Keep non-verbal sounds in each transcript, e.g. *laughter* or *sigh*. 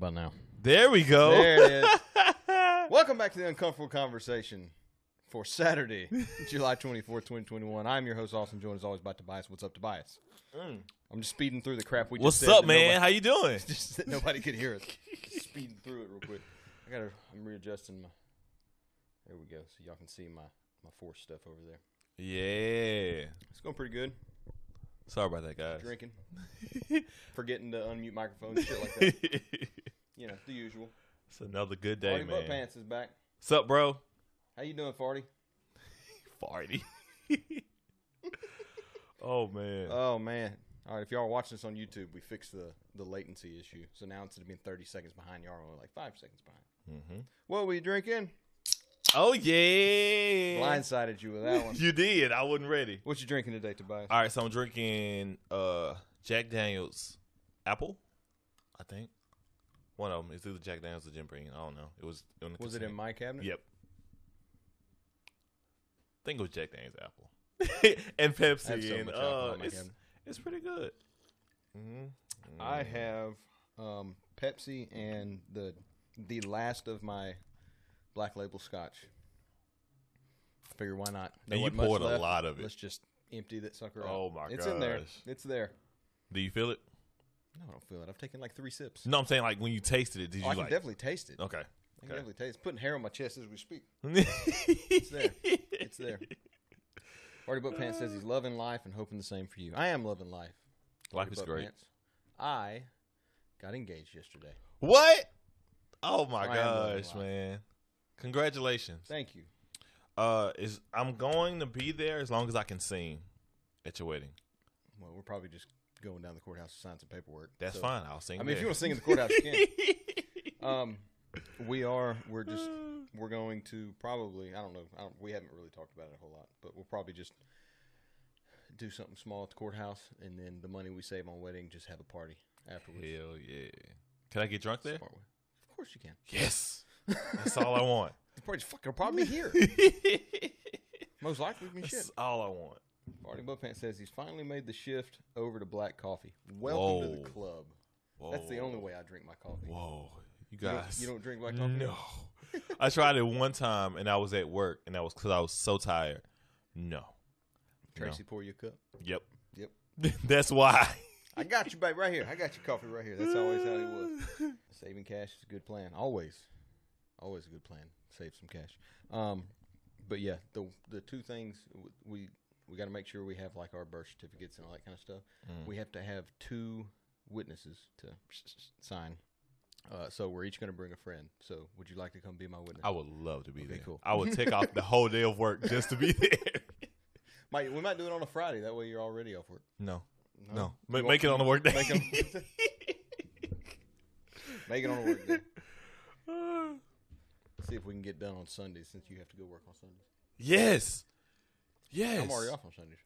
by now? There we go. There it is. *laughs* Welcome back to the Uncomfortable Conversation for Saturday, *laughs* July 24th, 2021. I'm your host, Austin, joined as always by Tobias. What's up, Tobias? Mm. I'm just speeding through the crap we just What's said up, that man? nobody- How you doing? *laughs* just that nobody could hear us. speeding through it real quick. I gotta, I'm readjusting my, there we go, so y'all can see my, my force stuff over there. Yeah. It's going pretty good. Sorry about that, guys. Drinking, *laughs* forgetting to unmute microphones, shit like that. *laughs* You know, the usual. It's another good day, Farty Butt man. Pants is back. What's up, bro? How you doing, Farty? *laughs* Farty. oh man. Oh man! All right, if y'all are watching this on YouTube, we fixed the the latency issue. So now instead of being 30 seconds behind, y'all are only like five seconds behind. hmm What were you drinking? Oh yeah. Blindsided you with that one. *laughs* You did. I wasn't ready. what you drinking today, Tobias? All right, so I'm drinking uh Jack Daniels Apple, I think. One of them is either Jack Daniels or Jim Beam. I don't know. It was. On the Was it in my cabinet? Yep. I think it was Jack Daniels Apple *laughs* and I have Pepsi, so and much alcohol uh, in my it's, cabinet. it's pretty good. hmm I have um, Pepsi and the the last of my black label Scotch. Figure why not? There And you poured a lot of it. Let's just empty that sucker out. Oh my god. It's in there. It's there. Do you feel it? No, I don't feel it. I've taken like three sips. No, I'm saying like when you tasted it, did Oh, you I can like? definitely taste it. okay. I can definitely taste. It's putting hair on my chest as we speak. *laughs* it's there. It's there. *laughs* Party Butt Pants says he's loving life and hoping the same for you. I am loving life. Life is great. I got engaged yesterday. What? Oh my I gosh, man! Congratulations. Thank you. Uh, is I'm going to be there as long as I can sing at your wedding. Well, we're probably just going down the courthouse to sign some paperwork. That's So, fine. I'll sing. I mean, if you want to sing in the courthouse, you can. *laughs* Um, we are. We're just. *sighs* We're going to probably. I don't know. I don't, we haven't really talked about it a whole lot, but we'll probably just do something small at the courthouse, and then the money we save on wedding, just have a party afterwards. Hell yeah! Can I get drunk there? Of course you can. Yes. That's all I want. *laughs* The party's fucking probably here. *laughs* Most likely, I mean, shit. That's all I want. Party Butt Pants says he's finally made the shift over to black coffee. Welcome to the club. Whoa. That's the only way I drink my coffee. Whoa, you You don't- guys. you don't drink black coffee? No. I tried it one time and I was at work and that was because I was so tired. No. Tracy, pour you a cup. Yep. Yep. *laughs* That's why. I got you, babe, right here. I got your coffee right here. That's always how it was. Saving cash is a good plan. Always, always a good plan. Save some cash. Um, but yeah, the the two things we we got to make sure we have like our birth certificates and all that kind of stuff. Mm. We have to have two witnesses to sign. Uh, so we're each going to bring a friend. So would you like to come be my witness? I would love to be Okay, there. cool. I would take off the whole day of work just to be *laughs* there. Might we might do it on a Friday. That way you're already off work. No. No. You Ma- want- make it on the work day. Make *laughs* it, *laughs* make it on a work day. See if we can get done on Sundays since you have to go work on Sundays. yes. Yes. I'm already off on Sundays.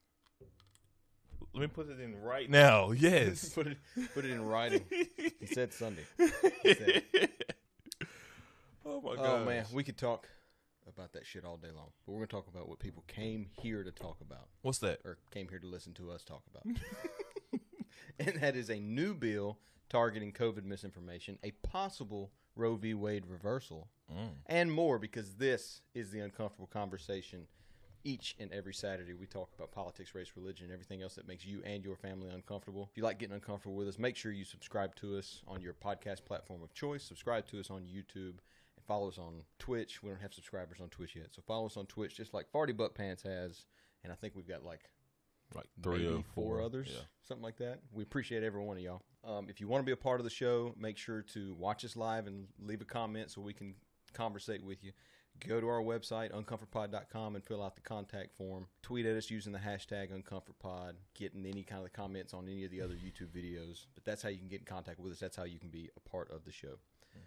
Let me put it in right now. Yes. *laughs* put it put it in writing. He said Sunday. *laughs* oh my god. Oh man, we could talk about that shit all day long. But we're gonna talk about what people came here to talk about. What's that? Or came here to listen to us talk about. *laughs* and that is a new bill targeting COVID misinformation, a possible Roe v. Wade reversal, Mm. and more because this is the uncomfortable conversation. Each and every Saturday, we talk about politics, race, religion, everything else that makes you and your family uncomfortable. If you like getting uncomfortable with us, make sure you subscribe to us on your podcast platform of choice. Subscribe to us on YouTube and follow us on Twitch. We don't have subscribers on Twitch yet, so follow us on Twitch, just like Farty Butt Pants has. And I think we've got like Like three or four, others, Yeah. something like that. We appreciate every one of y'all. Um, if you want to be a part of the show, make sure to watch us live and leave a comment so we can conversate with you. Go to our website, uncomfortpod.com, and fill out the contact form. Tweet at us using the hashtag uncomfortpod, getting any kind of comments on any of the other YouTube videos. But that's how you can get in contact with us. That's how you can be a part of the show.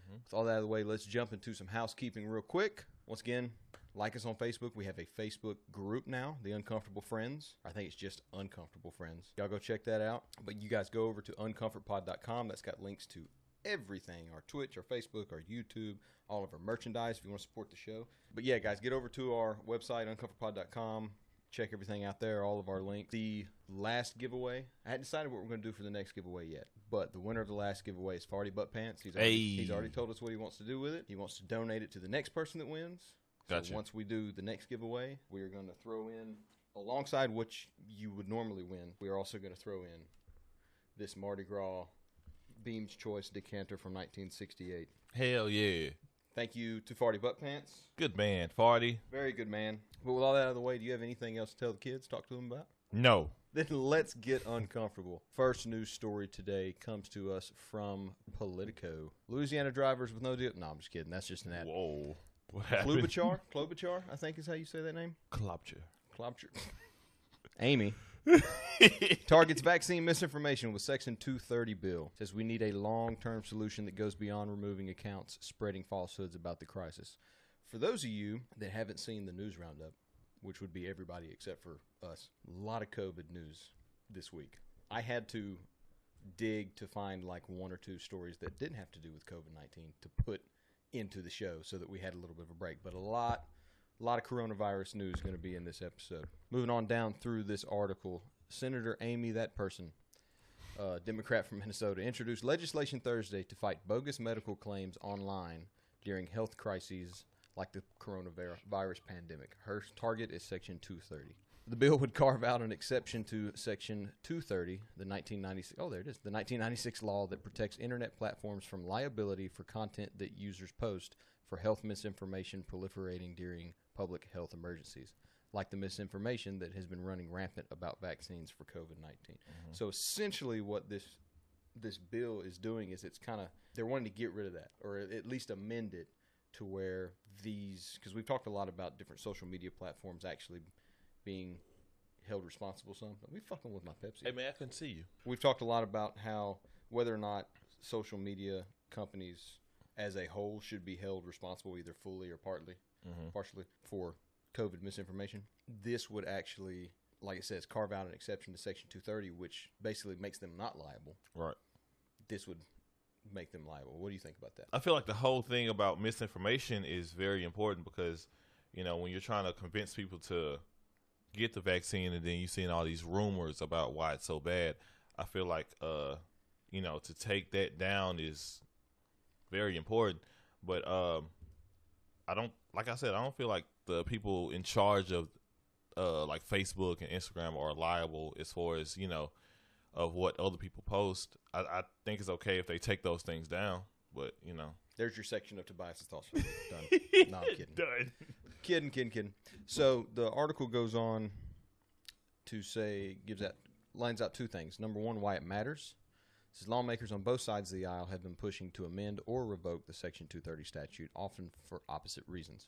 With all that out of the way, let's jump into some housekeeping real quick. Once again, like us on Facebook. We have a Facebook group now, The Uncomfortable Friends. I think it's just Uncomfortable Friends. Y'all go check that out. But you guys go over to uncomfortpod.com. That's got links to everything our Twitch, our Facebook, our YouTube, all of our merchandise if you want to support the show. But yeah, guys, get over to our website, uncomfortpod.com. Check everything out there, all of our links. The last giveaway, I hadn't decided what we're going to do for the next giveaway yet, but the winner of the last giveaway is Farty Butt Pants. He's already, Hey. he's already told us what he wants to do with it. He wants to donate it to the next person that wins. So once we do the next giveaway, we are going to throw in, alongside which you would normally win, we are also going to throw in this Mardi Gras Beam's Choice decanter from 1968. Hell yeah. Thank you to Farty Butt Pants. Good man, Farty. Very good man. But with all that out of the way, do you have anything else to tell the kids? Talk to them about? No. Then let's get uncomfortable. First news story today comes to us from Politico. Louisiana drivers with no deal. No, I'm just kidding. That's just an ad. Whoa. What happened? Klobuchar? Klobuchar, I think is how you say that name. Klobuchar. Klobuchar. Amy *laughs* targets vaccine misinformation with Section 230 bill. Says we need a long-term solution that goes beyond removing accounts spreading falsehoods about the crisis. For those of you that haven't seen the news roundup, which would be everybody except for us, a lot of COVID news this week. I had to dig to find like one or two stories that didn't have to do with COVID 19 to put into the show so that we had a little bit of a break. But a lot, a lot of coronavirus news going to be in this episode. Moving on down through this article, Senator Amy, that person, uh, Democrat from *laughs* Minnesota, introduced legislation Thursday to fight bogus medical claims online during health crises like the coronavirus pandemic. Her target is Section 230. The bill would carve out an exception to Section 230, the 1996. Oh, there it is. The 1996 law that protects internet platforms from liability for content that users post for health misinformation proliferating during public health emergencies, like the misinformation that has been running rampant about vaccines for COVID 19. Mm-hmm. So essentially, what this this bill is doing is it's kind of they're wanting to get rid of that, or at least amend it to where these because we've talked a lot about different social media platforms actually being held responsible. Some we fucking with my Pepsi. Hey man, I couldn't see you. We've talked a lot about how whether or not social media companies as a whole should be held responsible either fully or partly, mm-hmm. partially for COVID misinformation. This would actually, like it says, carve out an exception to Section 230, which basically makes them not liable. Right. This would make them liable. What do you think about that? I feel like the whole thing about misinformation is very important because, you know, when you're trying to convince people to get the vaccine and then you seeing all these rumors about why it's so bad, I feel like uh, you know, to take that down is very important. But um I don't like I said, I don't feel like the people in charge of uh like Facebook and Instagram are liable as far as, you know, of what other people post. I, I think it's okay if they take those things down. But, you know. There's your section of Tobias' thoughts. *laughs* Done. no, I'm kidding. Done. Kidding, kidding, kidding. So the article goes on to say, gives that lines out two things. Number one, why it matters. It says lawmakers on both sides of the aisle have been pushing to amend or revoke the Section 230 statute, often for opposite reasons.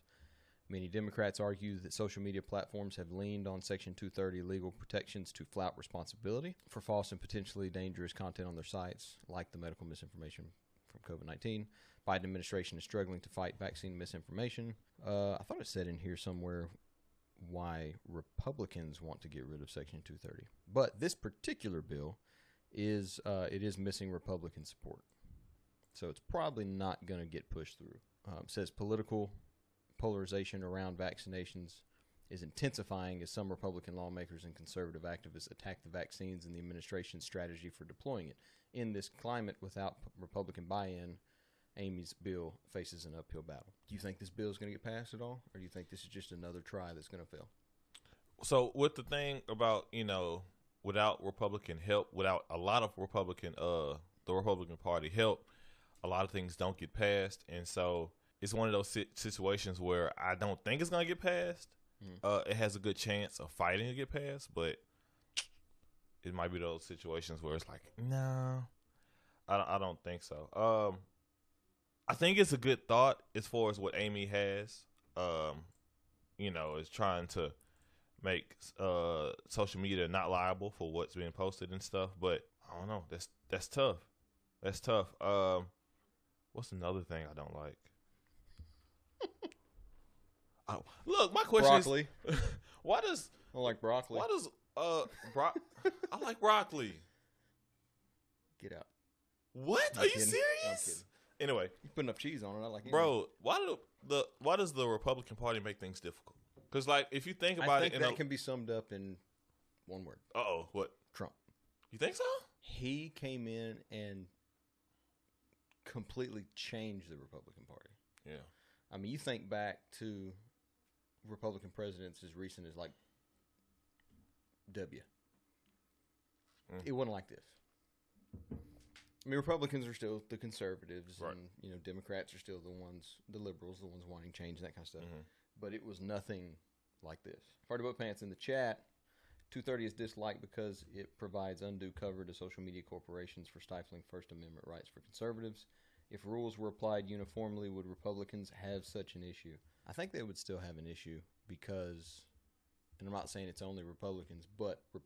Many Democrats argue that social media platforms have leaned on Section 230 legal protections to flout responsibility for false and potentially dangerous content on their sites, like the medical misinformation from COVID 19. Biden administration is struggling to fight vaccine misinformation. Uh, I thought it said in here somewhere why Republicans want to get rid of Section 230, but this particular bill is uh, it is missing Republican support, so it's probably not going to get pushed through. Um, says political polarization around vaccinations is intensifying as some Republican lawmakers and conservative activists attack the vaccines and the administration's strategy for deploying it. In this climate, without p- Republican buy-in, Amy's bill faces an uphill battle. Do you think this bill is going to get passed at all, or do you think this is just another try that's going to fail? So with the thing about you know without Republican help, without a lot of Republican uh the Republican Party help, a lot of things don't get passed, and so it's one of those si- situations where I don't think it's gonna get passed. Uh, it has a good chance of fighting to get passed, but it might be those situations where it's like, no, I don't, I don't think so. Um, I think it's a good thought as far as what Amy has. Um, you know, is trying to make uh social media not liable for what's being posted and stuff. But I don't know. That's that's tough. That's tough. Um, what's another thing I don't like? *laughs* oh, look, my question Broccoli. is, *laughs* why does I like broccoli. why does uh bro- I like broccoli? Get out. What? I'm Are you kidding. I'm serious? Anyway, You put enough cheese on it. I like it. bro, why do the why does the Republican Party make things difficult? Because like if you think I about think it, that in can be summed up in one word: uh oh, what Trump. you think so? He came in and completely changed the Republican Party. Yeah, I mean, you think back to Republican presidents as recent as like W. Mm. It wasn't like this. I mean, Republicans are still the conservatives, Right. and you know, Democrats are still the ones, the liberals, the ones wanting change and that kind of stuff. Mhm. But it was nothing like this. Party Butt Pants in the chat. 230 is disliked because it provides undue cover to social media corporations for stifling First Amendment rights for conservatives. If rules were applied uniformly, would Republicans have such an issue? I think they would still have an issue because, and I'm not saying it's only Republicans, but re-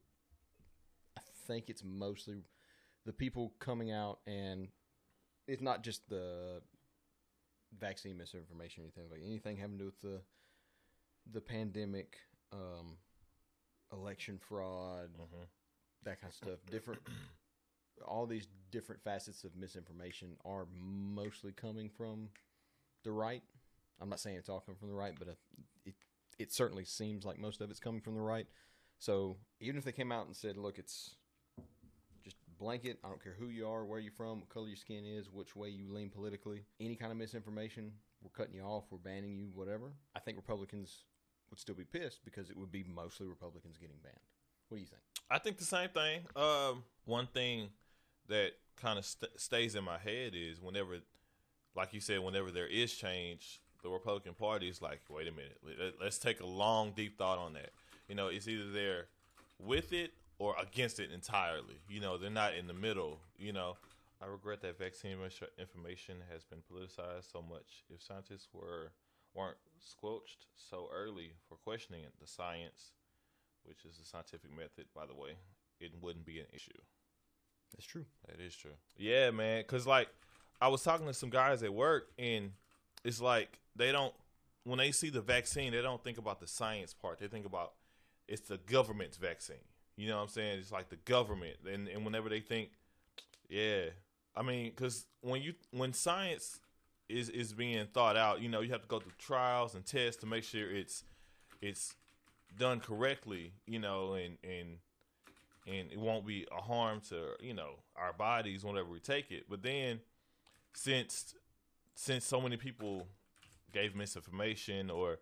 I think it's mostly the people coming out and it's not just the vaccine misinformation or anything like anything having to do with the the pandemic, um, election fraud, Mhm. that kind of stuff. Different, all these different facets of misinformation are mostly coming from the right. I'm not saying it's all coming from the right, but it it certainly seems like most of it's coming from the right. So even if they came out and said, "Look, it's just blanket. I don't care who you are, where you're from, what color your skin is, which way you lean politically, any kind of misinformation, we're cutting you off, we're banning you, whatever." I think Republicans would still be pissed because it would be mostly Republicans getting banned. What do you think? I think the same thing. Um, one thing that kind of st- stays in my head is whenever, like you said, whenever there is change, the Republican Party is like, wait a minute, let- let's take a long, deep thought on that. You know, it's either they're with it or against it entirely. You know, they're not in the middle. You know, I regret that vaccine information has been politicized so much. If scientists were weren't squelched so early for questioning it, the science, which is the scientific method, by the way, it wouldn't be an issue. That's true. That is true. Yeah, man. Cause like I was talking to some guys at work, and it's like they don't when they see the vaccine, they don't think about the science part. They think about it's the government's vaccine. You know what I'm saying? It's like the government, and and whenever they think, yeah, I mean, because when you when science is is being thought out, you know, you have to go through trials and tests to make sure it's it's done correctly. You know, and and and it won't be a harm to you know our bodies whenever we take it. But then, since since so many people gave misinformation or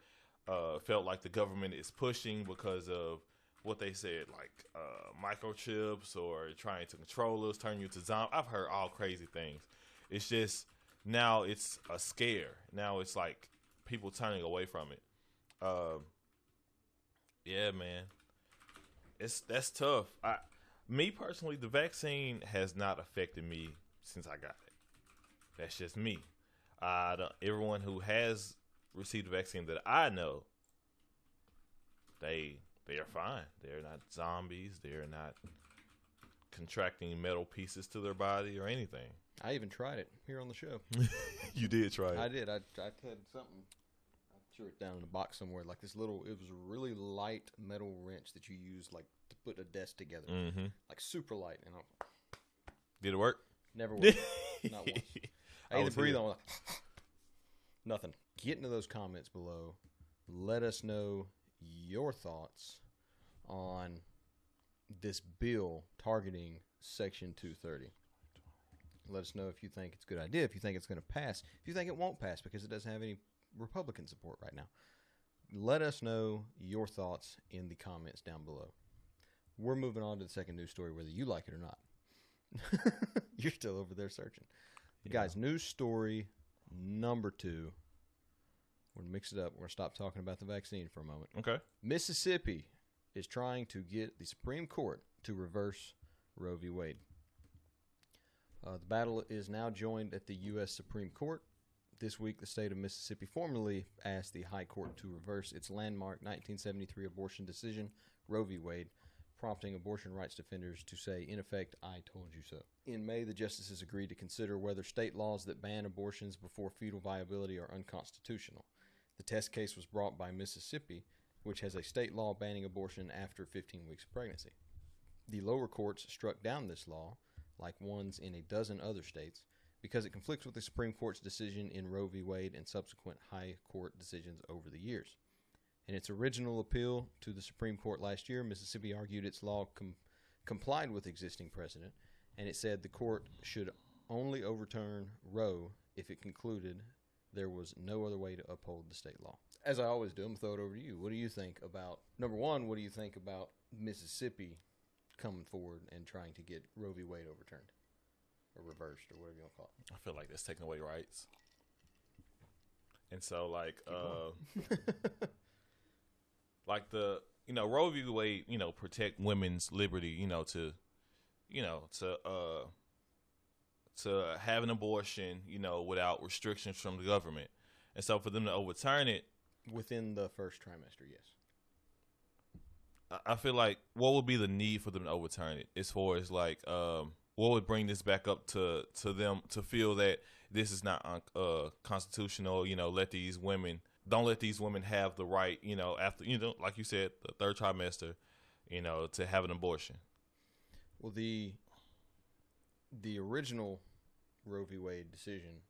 uh, felt like the government is pushing because of what they said, like uh, microchips or trying to control us, turn you to zombie. I've heard all crazy things. It's just now it's a scare. Now it's like people turning away from it. Um, yeah, man it's that's tough. I, me personally, the vaccine has not affected me since I got it. That's just me. I don't, everyone who has received the vaccine that I know, they they are fine. They're not zombies. They're not contracting metal pieces to their body or anything. I even tried it here on the show. *laughs* you did try it. I did. I, I had something. I threw it down in a box somewhere, like this little. It was a really light metal wrench that you use, like to put a desk together, Mm-hmm. like super light. And I Did it work? never worked. Not *laughs* once. I I either was breathe here. on. *laughs* Nothing. Get into those comments below. Let us know your thoughts on this bill targeting Section 230. Let us know if you think it's a good idea, if you think it's going to pass, if you think it won't pass because it doesn't have any Republican support right now. Let us know your thoughts in the comments down below. We're moving on to the second news story, whether you like it or not. *laughs* You're still over there searching. Guys, news story number two. We're gonna mix it up. We're gonna stop talking about the vaccine for a moment. Okay. Mississippi is trying to get the Supreme Court to reverse Roe v. Wade. Uh, the battle is now joined at the U.S. Supreme Court. This week, the state of Mississippi formally asked the High Court to reverse its landmark 1973 abortion decision, Roe v. Wade, prompting abortion rights defenders to say, in effect, I told you so. In May, the justices agreed to consider whether state laws that ban abortions before fetal viability are unconstitutional. The test case was brought by Mississippi, which has a state law banning abortion after 15 weeks of pregnancy. The lower courts struck down this law, like ones in a dozen other states, because it conflicts with the Supreme Court's decision in Roe v. Wade and subsequent high court decisions over the years. In its original appeal to the Supreme Court last year, Mississippi argued its law com- complied with existing precedent, and it said the court should only overturn Roe if it concluded there was no other way to uphold the state law. As I always do, I'm gonna throw it over to you. What do you think about number one? What do you think about Mississippi coming forward and trying to get Roe v. Wade overturned or reversed or whatever you want to call it? I feel like that's taking away rights. And so, like, uh, *laughs* like the you know Roe v. Wade, you know, protect women's liberty, you know, to you know to uh to have an abortion, you know, without restrictions from the government. And so, for them to overturn it, Within the first trimester, yes. I- feel like what would be the need for them to overturn it as far as like um what would bring this back up to to them to feel that this is not uh constitutional you know let these women don't let these women have the right you know after you know like you said the third trimester you know to have an abortion Well, the the original Roe v. Wade decision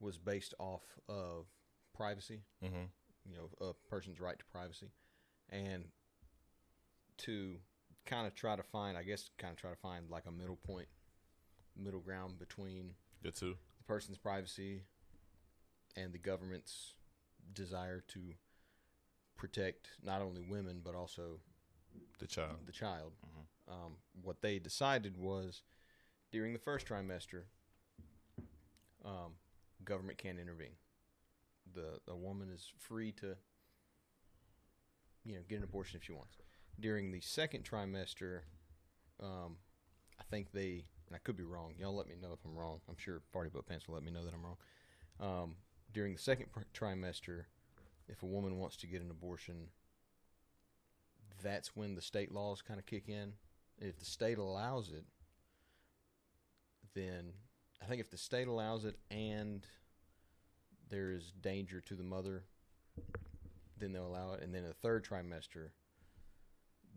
was based off of privacy, mm-hmm. you know, a person's right to privacy, and to kind of try to find, I guess, kind of try to find like a middle point, middle ground between the two the person's privacy and the government's desire to protect not only women but also the child the child. Mhm. Um, what they decided was during the first trimester, um, government can't intervene. The a woman is free to, you know, get an abortion if she wants. During the second trimester, um, I think they, and I could be wrong. Y'all let me know if I'm wrong. I'm sure Party Butt Pants will let me know that I'm wrong. During the second *laughs* trimester, if a woman wants to get an abortion, that's when the state laws kind of kick in. If the state allows it, then I think if the state allows it and there is danger to the mother, then they'll allow it. And then in the third trimester,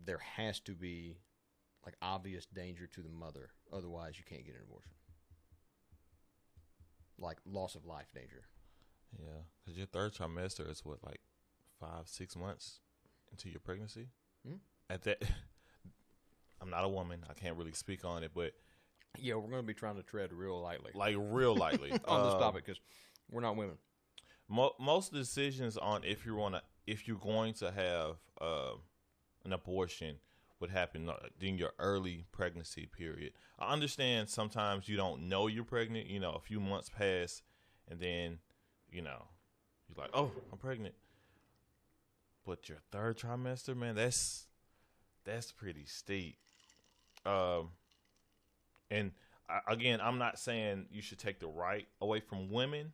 there has to be like obvious danger to the mother. Otherwise, you can't get an abortion. Like loss of life danger. Yeah because your third trimester is what like five six months into your pregnancy Mhm. at that *laughs* i'm not a woman i can't really speak on it but Yeah, we're going to be trying to tread real lightly like real lightly *laughs* on this uh, topic because we're not women. Mo- most decisions on if you want to if you're going to have uh, an abortion would happen uh, during your early pregnancy period. I understand sometimes you don't know you're pregnant. You know, a few months pass, and then you know you're like, oh, I'm pregnant. But your third trimester, man, that's that's pretty steep. Um, and I, again, I'm not saying you should take the right away from women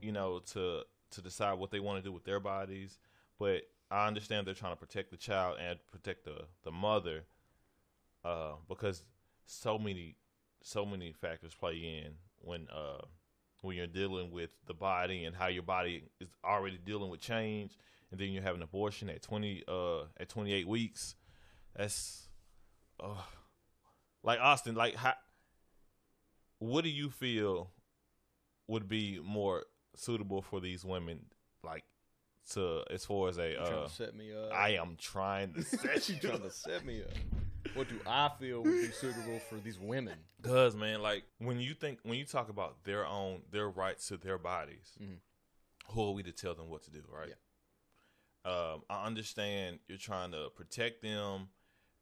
you know, to to decide what they want to do with their bodies. But I understand they're trying to protect the child and protect the the mother, uh, because so many so many factors play in when uh when you're dealing with the body and how your body is already dealing with change, and then you have an abortion at twenty uh at twenty eight weeks. That's uh, like Austin. Like how? What do you feel would be more suitable for these women like to as far as a uh to set me up. I am trying to set you *laughs* you trying to set me up. What do I feel would be suitable for these women? Cause man, like when you think when you talk about their own their rights to their bodies, Mhm. who are we to tell them what to do, right? Um, I understand you're trying to protect them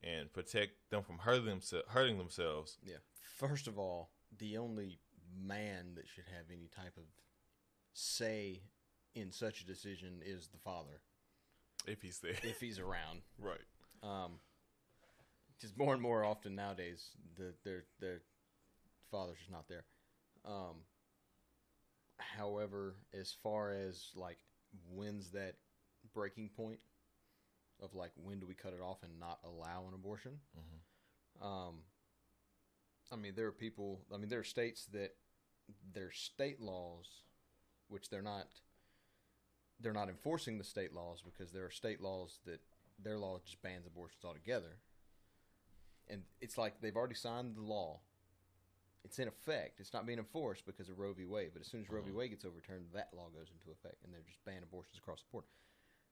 and protect them from hurting themselves. Hurting themselves. Yeah. First of all, the only man that should have any type of say in such a decision is the father, If he's there, if he's around. *laughs* right? Um, just more and more often nowadays, the their their father's just not there. Um, however, as far as like when's that breaking point of like when do we cut it off and not allow an abortion? Mhm. Um, I mean, there are people. I mean, there are states that their state laws, which they're not, they're not enforcing the state laws because there are state laws that their law just bans abortions altogether. And it's like they've already signed the law. It's in effect. It's not being enforced because of Roe v. Wade. But as soon as Roe v. Mhm. Wade gets overturned, that law goes into effect, and they're just banning abortions across the board.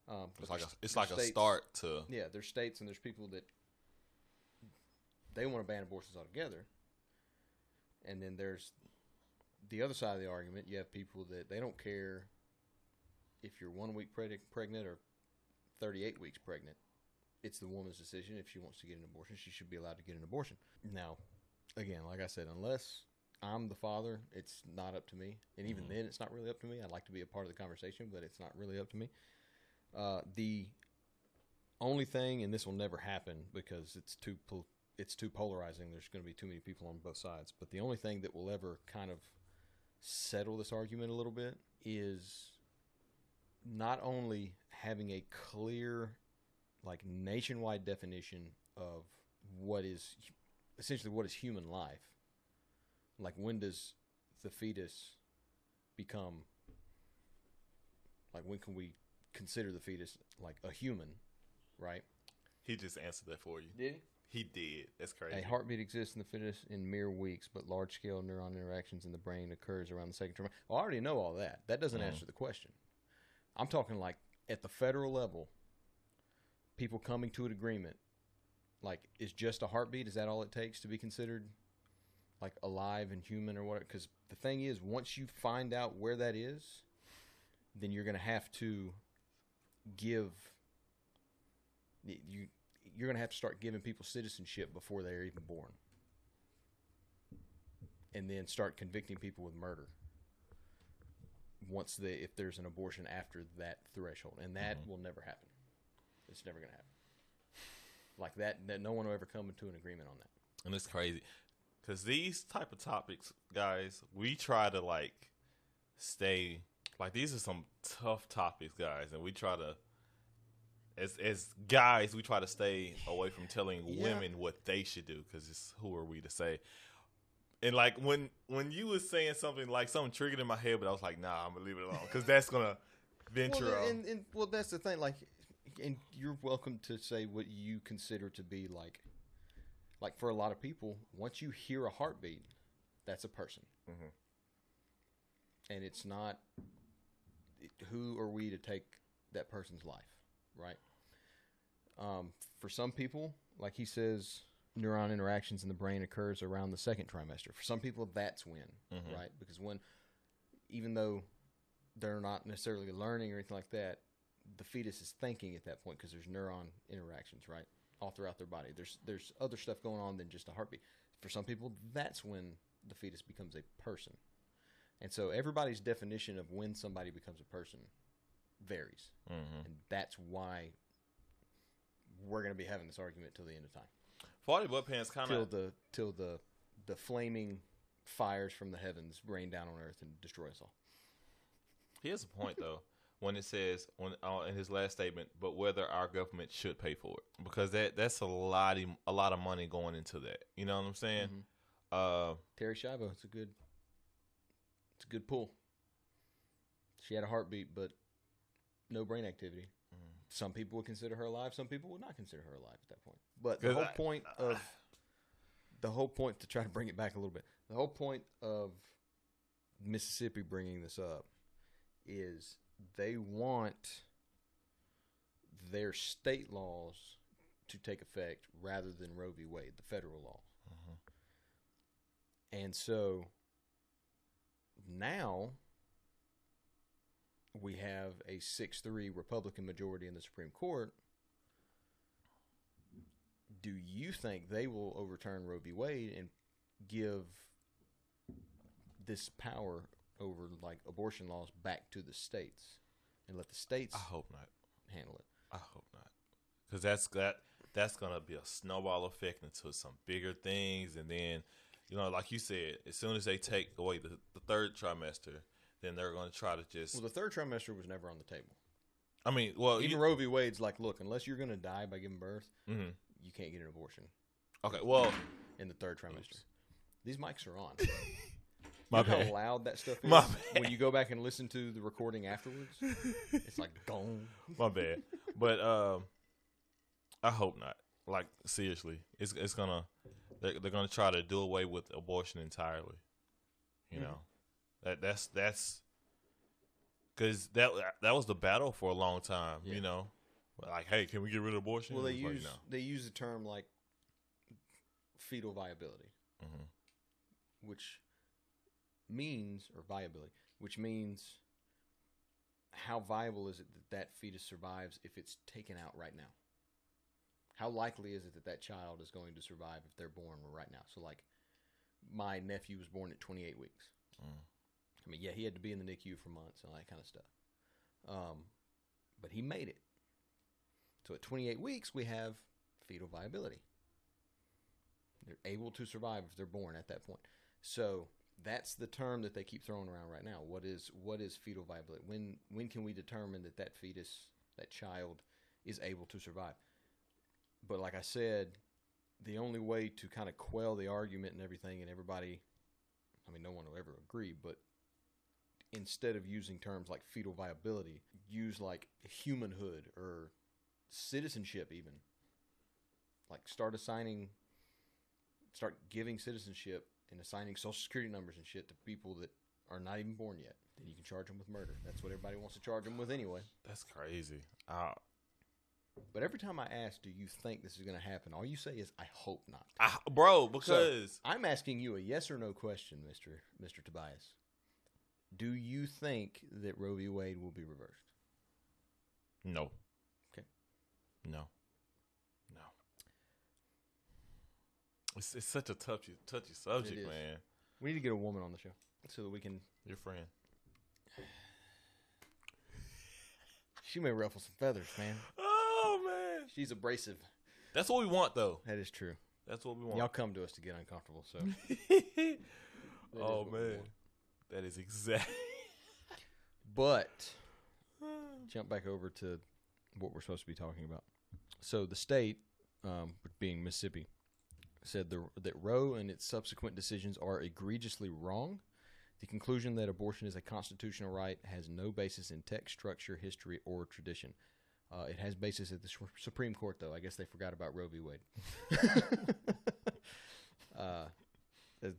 Um, It's like a, it's like a start to Yeah, there's states and there's people that they want to ban abortions altogether, and then there's the other side of the argument. You have people that they don't care if you're one week preg- pregnant or 38 weeks pregnant. It's the woman's decision. If she wants to get an abortion, she should be allowed to get an abortion. Now, again, like I said, unless I'm the father, it's not up to me. And even Mhm. then, it's not really up to me. I'd like to be a part of the conversation, but it's not really up to me. Uh, the only thing, and this will never happen because it's too pol- it's too polarizing. There's going to be too many people on both sides. But the only thing that will ever kind of settle this argument a little bit is not only having a clear, like nationwide definition of what is essentially what is human life. Like when does the fetus become like when can we consider the fetus like a human, right? he just answered that for you. Did He He did. That's crazy. A heartbeat exists in the fetus in mere weeks, but large scale neuron interactions in the brain occurs around the second trimester. Well, I already know all that. That doesn't Mhm. answer the question. I'm talking like at the federal level, people coming to an agreement. Like, is just a heartbeat? Is that all it takes to be considered like alive and human or what? Because the thing is, once you find out where that is, then you're going to have to give you you're going to have to start giving people citizenship before they're even born and then start convicting people with murder once they if there's an abortion after that threshold and that Mhm. will never happen it's never going to happen. Like that, that no one will ever come into an agreement on that. And it's crazy. Because these type of topics guys we try to like stay like these are some tough topics guys and we try to as as guys we try to stay away from telling Yeah. women what they should do because it's who are we to say? And like when when you was saying something like something triggered in my head but i was like nah i'm gonna leave it alone because that's gonna venture well, and, and well that's the thing like and you're welcome to say what you consider to be like like for a lot of people once you hear a heartbeat that's a person Mhm. and it's not it, who are we to take that person's life right um, for some people like he says neuron interactions in the brain occurs around the second trimester for some people that's when Mhm. right because when even though they're not necessarily learning or anything like that the fetus is thinking at that point because there's neuron interactions right all throughout their body. There's there's other stuff going on than just a heartbeat. For some people that's when the fetus becomes a person. And so everybody's definition of when somebody becomes a person varies. Mhm. and that's why we're going to be having this argument till the end of time. Farty Butt Pants kind of till the till the the flaming fires from the heavens rain down on earth and destroy us all. Here's a point though, when it says when uh, in his last statement, but whether our government should pay for it, because that that's a lot of, a lot of money going into that. You know what I'm saying? Mhm. Uh, Terri Schiavo, it's a good, it's a good pull. She had a heartbeat, but no brain activity. Mm. Some people would consider her alive. Some people would not consider her alive at that point. But the whole I- point of the whole point to try to bring it back a little bit. The whole point of Mississippi bringing this up is they want their state laws to take effect rather than Roe v. Wade, the federal law. Mhm. And so now we have a 6 3 Republican majority in the Supreme Court. Do you think they will overturn Roe v. Wade and give this power over like abortion laws back to the states and let the states I hope not. handle it? I hope not, because that's that that's gonna be a snowball effect into some bigger things, and then you know, like you said, as soon as they take away the, the third trimester, then they're gonna try to just. Well, the third trimester was never on the table. I mean, well, Even you, Roe v. Wade's like, look, unless you're going to die by giving birth, mhm. you can't get an abortion okay. Well, in the third trimester. These mics are on. *laughs* my You know bad. how loud that stuff is My when you go back and listen to the recording afterwards. It's like gone. *laughs* My bad. But um, I hope not. Like seriously, it's it's gonna they're, they're gonna try to do away with abortion entirely. You Mhm. know, that that's that's because that that was the battle for a long time. Yeah. You know, like, hey, can we get rid of abortion? Well, they was like, use they use the term like fetal viability, no. Mhm. which means or viability, which means how viable is it that that fetus survives if it's taken out right now? How likely is it that that child is going to survive if they're born right now? So, like, my nephew was born at 28 weeks. Mm. I mean, yeah, he had to be in the NICU for months and all that kind of stuff. Um, but he made it. So at 28 weeks, we have fetal viability. They're able to survive if they're born at that point. So that's the term that they keep throwing around right now. What is what is fetal viability? When when can we determine that that fetus, that child, is able to survive? But like I said, the only way to kind of quell the argument and everything, and everybody, I mean, no one will ever agree, but instead of using terms like fetal viability, use like humanhood or citizenship, even. Like start assigning, start giving citizenship and assigning social security numbers and shit to people that are not even born yet. Then you can charge them with murder. That's what everybody wants to charge them with anyway. That's crazy. Uh, But every time I ask, do you think this is going to happen? All you say is, I hope not. I, bro, because I'm asking you a yes or no question, Mister Mister Tobias. Do you think that Roe v. Wade will be reversed? no. Okay. No. It's, it's such a touchy touchy subject, man. We need to get a woman on the show so that we can. Your friend. She may ruffle some feathers, man. Oh man. She's abrasive. That's what we want though. That is true. That's what we want. Y'all come to us to get uncomfortable. So. *laughs* Oh man. That is exact But *sighs* jump back over to what we're supposed to be talking about. So the state, um, being Mississippi, said the, that Roe and its subsequent decisions are egregiously wrong. The conclusion that abortion is a constitutional right has no basis in text, structure, history, or tradition. Uh, it has basis at the Su- Supreme Court, though. I guess they forgot about Roe v. Wade. *laughs* uh,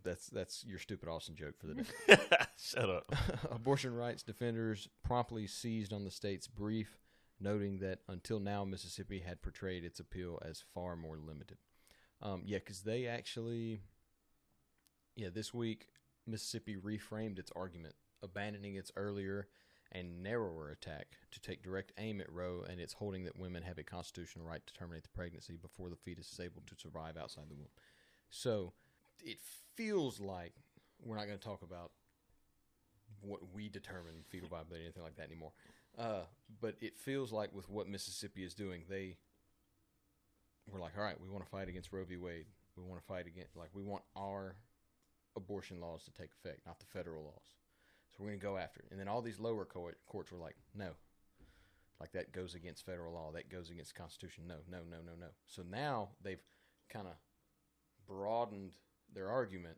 that's that's your stupid Austin joke for the day. *laughs* Shut up. *laughs* Abortion rights defenders promptly seized on the state's brief, noting that until now Mississippi had portrayed its appeal as far more limited. Um, yeah, because they actually, yeah, this week Mississippi reframed its argument, abandoning its earlier and narrower attack to take direct aim at Roe and its holding that women have a constitutional right to terminate the pregnancy before the fetus is able to survive outside the womb. So it feels like we're not going to talk about what we determine fetal viability or anything like that anymore. Uh, but it feels like with what Mississippi is doing, they were like, all right, we want to fight against Roe v. Wade. We want to fight against, like, we want our abortion laws to take effect, not the federal laws. So we're going to go after it. And then all these lower co- courts were like, no. Like, that goes against federal law. That goes against the Constitution. No, no, no, no, no. So now they've kind of broadened their argument,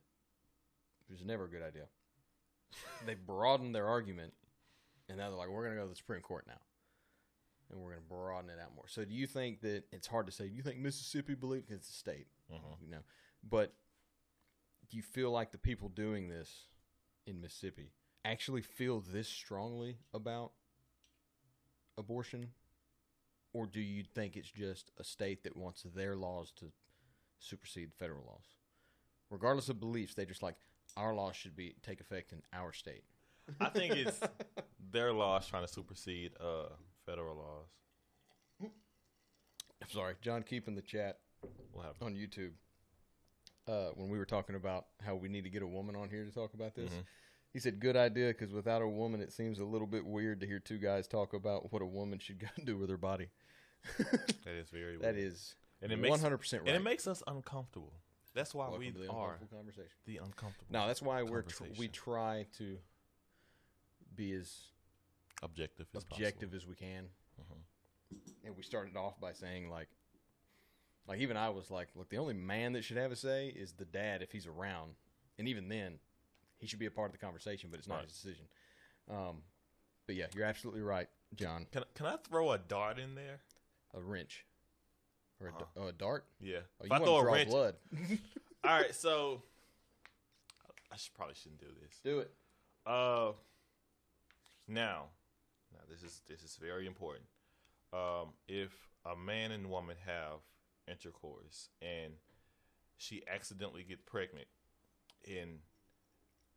which is never a good idea. they've broadened their argument, and now they're like, we're going to go to the Supreme Court now. And we're going to broaden it out more. So do you think that it's hard to say? Do you think Mississippi believes it's a state? Mhm. You know, but do you feel like the people doing this in Mississippi actually feel this strongly about abortion, or do you think it's just a state that wants their laws to supersede federal laws? Regardless of beliefs, they just like our laws should be take effect in our state. I think it's *laughs* their laws trying to supersede uh, federal laws. I'm sorry, John. Keep in the chat What happened? on YouTube uh, when we were talking about how we need to get a woman on here to talk about this. Mhm. He said, "Good idea, because without a woman, it seems a little bit weird to hear two guys talk about what a woman should *laughs* do with her body." *laughs* That is very that weird. is and it makes one hundred percent right. and it makes us uncomfortable. That's why Welcome we the are the uncomfortable. No, that's why we're tr- we try to be as objective as objective as we can. Mhm. And we started off by saying like, like even I was like, look, the only man that should have a say is the dad if he's around, and even then, he should be a part of the conversation, but it's not Right. his decision. Um, but yeah, you're absolutely right, John. Can can I throw a dart in there? A wrench or a, Huh. d- oh, a dart. Yeah. Oh, if you I want throw to a draw wrench, blood? *laughs* all right. So I should, probably shouldn't do this. Do it. Uh, now Now this is this is very important. Um, if a man and woman have intercourse and she accidentally gets pregnant, and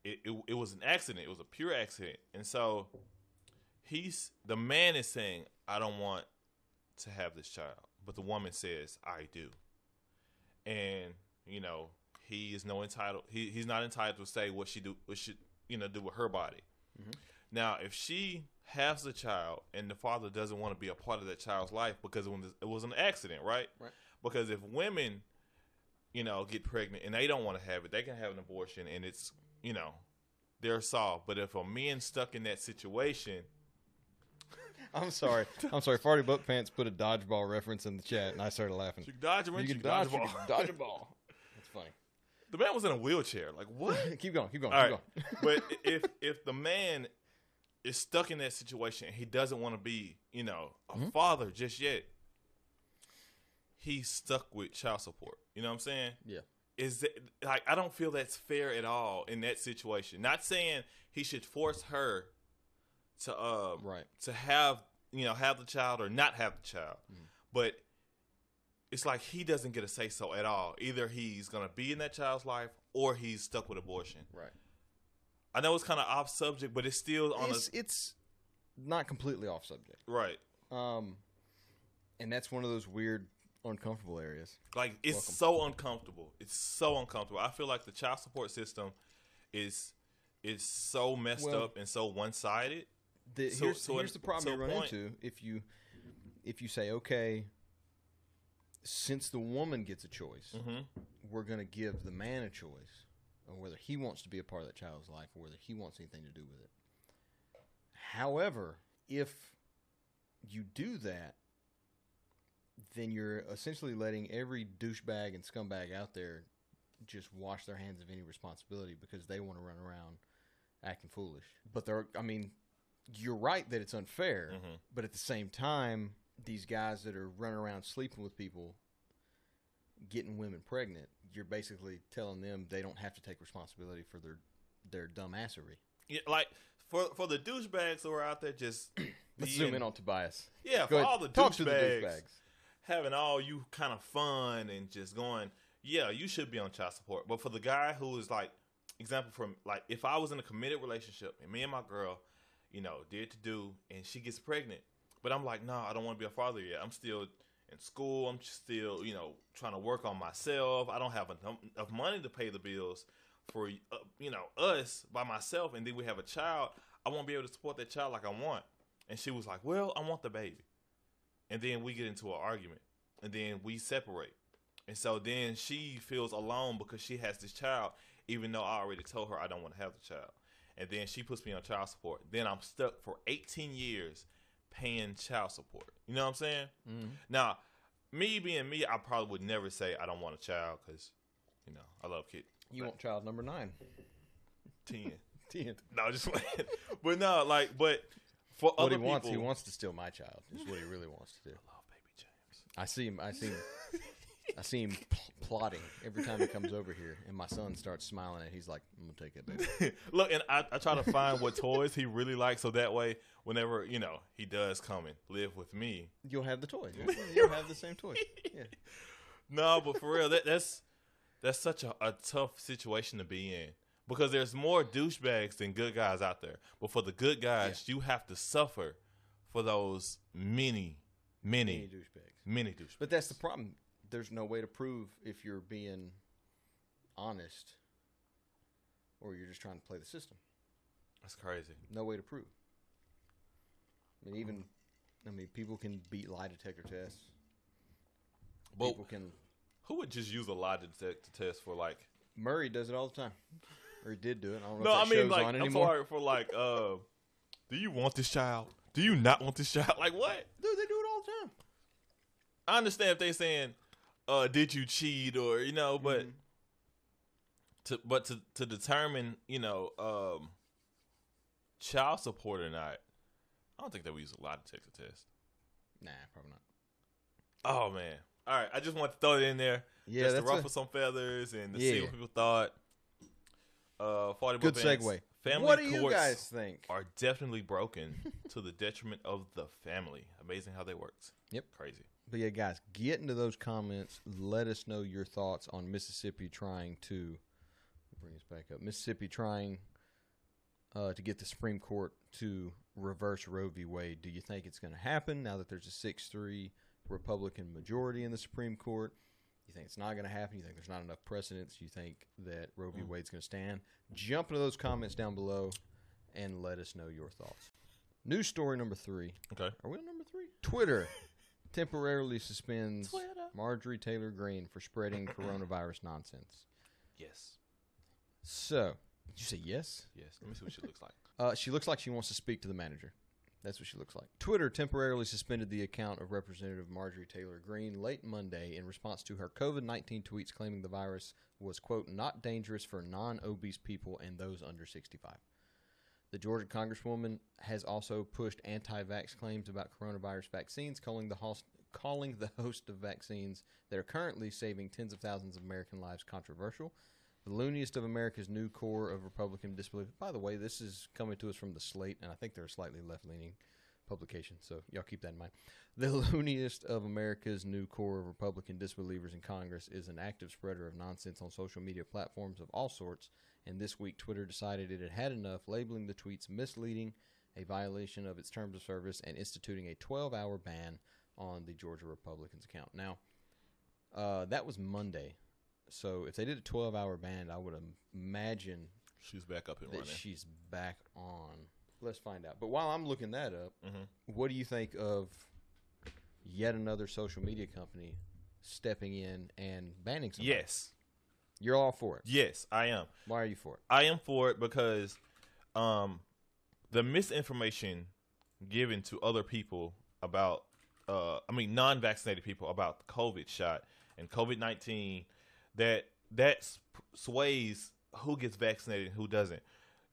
it, it it was an accident, it was a pure accident, and so he's the man is saying, "I don't want to have this child," but the woman says, "I do," and you know he is no entitled. He he's not entitled to say what she do what should you know do with her body. Now, if she has a child and the father doesn't want to be a part of that child's life because it was, it was an accident, right? Right. Because if women, you know, get pregnant and they don't want to have it, they can have an abortion and it's, you know, they're solved. But if a man stuck in that situation, *laughs* I'm sorry. I'm sorry. Farty Butt Pants put a dodgeball reference in the chat, and I started laughing. you can dodge a wrench, You you can dodge, dodge you ball. can dodge a ball. That's funny. The man was in a wheelchair. Like what? *laughs* keep going. Keep going. All keep right. going. *laughs* but if if the man is stuck in that situation and he doesn't want to be, you know, a Mm-hmm. father just yet, he's stuck with child support. You know what I'm saying? yeah. Is that like I don't feel that's fair at all in that situation. Not saying he should force her to um Right. to have you know have the child or not have the child, Mm-hmm. but it's like he doesn't get a say so at all. Either he's gonna be in that child's life or he's stuck with abortion. Right. I know it's kind of off subject, but it's still on It's, it's not completely off subject. right. Um, and that's one of those weird, uncomfortable areas. Like it's Welcome. so uncomfortable. It's so uncomfortable. I feel like the child support system is is so messed Well- up and so one sided. So- here's so here's the problem so you run point- into if you if you say okay, since the woman gets a choice, hmm we're going to give the man a choice on whether he wants to be a part of that child's life or whether he wants anything to do with it. However, if you do that, then you're essentially letting every douchebag and scumbag out there just wash their hands of any responsibility because they want to run around acting foolish. But they're, I mean, you're right that it's unfair, Mhm. but at the same time, these guys that are running around sleeping with people, getting women pregnant, you're basically telling them they don't have to take responsibility for their their dumbassery. Yeah, like for for the douchebags who are out there just *clears throat* Let's being- zoom in on Tobias. yeah Go for ahead. all the douchebags douchebags. having all you kind of fun and just going yeah you should be on child support but for the guy who is like example from like if I was in a committed relationship and me and my girl you know did to do and she gets pregnant but I'm like no I don't want to be a father yet I'm still in school I'm still you know trying to work on myself. I don't have enough, money to pay the bills for uh, you know us by myself and then we have a child I won't be able to support that child like I want. And she was like well I want the baby. And then we get into an argument and then we separate. And so then she feels alone because she has this child even though i already told her i don't want to have the child. And then she puts me on child support. Then i'm stuck for 18 years paying child support you know what i'm saying Mhm. now me being me i probably would never say i don't want a child because you know i love kid You want child number nine? 10 *laughs* Ten. no just playing. but no like but for What other he wants, he wants to steal my child. Is what he really wants to do. I love baby james I see him. I see him. *laughs* I see him pl- plotting every time he comes over here, and my son starts smiling, and he's like, "I'm gonna take it, baby." *laughs* Look, and I, I try to find what toys he really likes, so that way, whenever you know he does come and live with me, You'll have the toy. *laughs* You'll have the same toy. Yeah. *laughs* no, but for real, that, that's that's such a, a tough situation to be in because there's more douchebags than good guys out there. But for the good guys, you have to suffer for those many, Many many, douchebags. many douchebags. But that's the problem. There's no way to prove if you're being honest or you're just trying to play the system. that's crazy. No way to prove. I mean, even I mean, people can beat lie detector tests. But People can. who would just use a lie detector test for like? Murray does it all the time, or he did do it. I don't know No, I mean like I'm anymore. sorry for like, uh, do you want this child? Do you not want this child? *laughs* Like what? Dude, they do it all the time. I understand if they're saying, uh, did you cheat or you know, but Mhm. to but to to determine you know um, child support or not, I don't think that we use a lie detector test. Nah, probably not. Oh man! All right, I just want to throw it in there Yeah, just to ruffle a some feathers and to see what people thought. Uh, 40 good Bands, segue. Family what do you courts guys think? are definitely broken *laughs* to the detriment of the family. Amazing how they works. Yep. Crazy. But yeah, guys, get into those comments. Let us know your thoughts on Mississippi trying to bring us back up. Mississippi trying uh, to get the Supreme Court to reverse Roe v. Wade. Do you think it's going to happen now that there's a six-three Republican majority in the Supreme Court? You think it's not going to happen? You think there's not enough precedents? You think that Roe v. Mm. Wade's going to stand? Jump into those comments down below and let us know your thoughts. News story number three. Okay. Are we on number three? Twitter *laughs* temporarily suspends Twitter. Marjorie Taylor Greene for spreading *clears throat* coronavirus nonsense. Yes. So, did you say yes? Yes. Let me see what she looks like. *laughs* Uh, she looks like she wants to speak to the manager. That's what she looks like. Twitter temporarily suspended the account of Representative Marjorie Taylor Greene late Monday in response to her COVID 19 tweets claiming the virus was, quote, not dangerous for non obese people and those under 65. The Georgia Congresswoman has also pushed anti vax claims about coronavirus vaccines, calling the, host, calling the host of vaccines that are currently saving tens of thousands of American lives controversial. The looniest of America's new core of Republican disbelief. By the way, this is coming to us from the Slate, and I think they're slightly left leaning publication, so y'all keep that in mind. *laughs* The looniest of America's new core of Republican disbelievers in Congress is an active spreader of nonsense on social media platforms of all sorts, and this week Twitter decided it had had enough, labeling the tweets misleading, a violation of its terms of service, and instituting a 12 hour ban on the Georgia Republicans account. Now, uh, that was Monday. So if they did a 12 hour ban, I would imagine She's back up and running. she's back on. Let's find out. But while I'm looking that up, Mhm. what do you think of yet another social media company stepping in and banning something? Yes. You're all for it. Yes, I am. Why are you for it? I am for it because um, the misinformation given to other people about, uh, I mean, non-vaccinated people about the COVID shot and COVID nineteen, that that sways who gets vaccinated and who doesn't.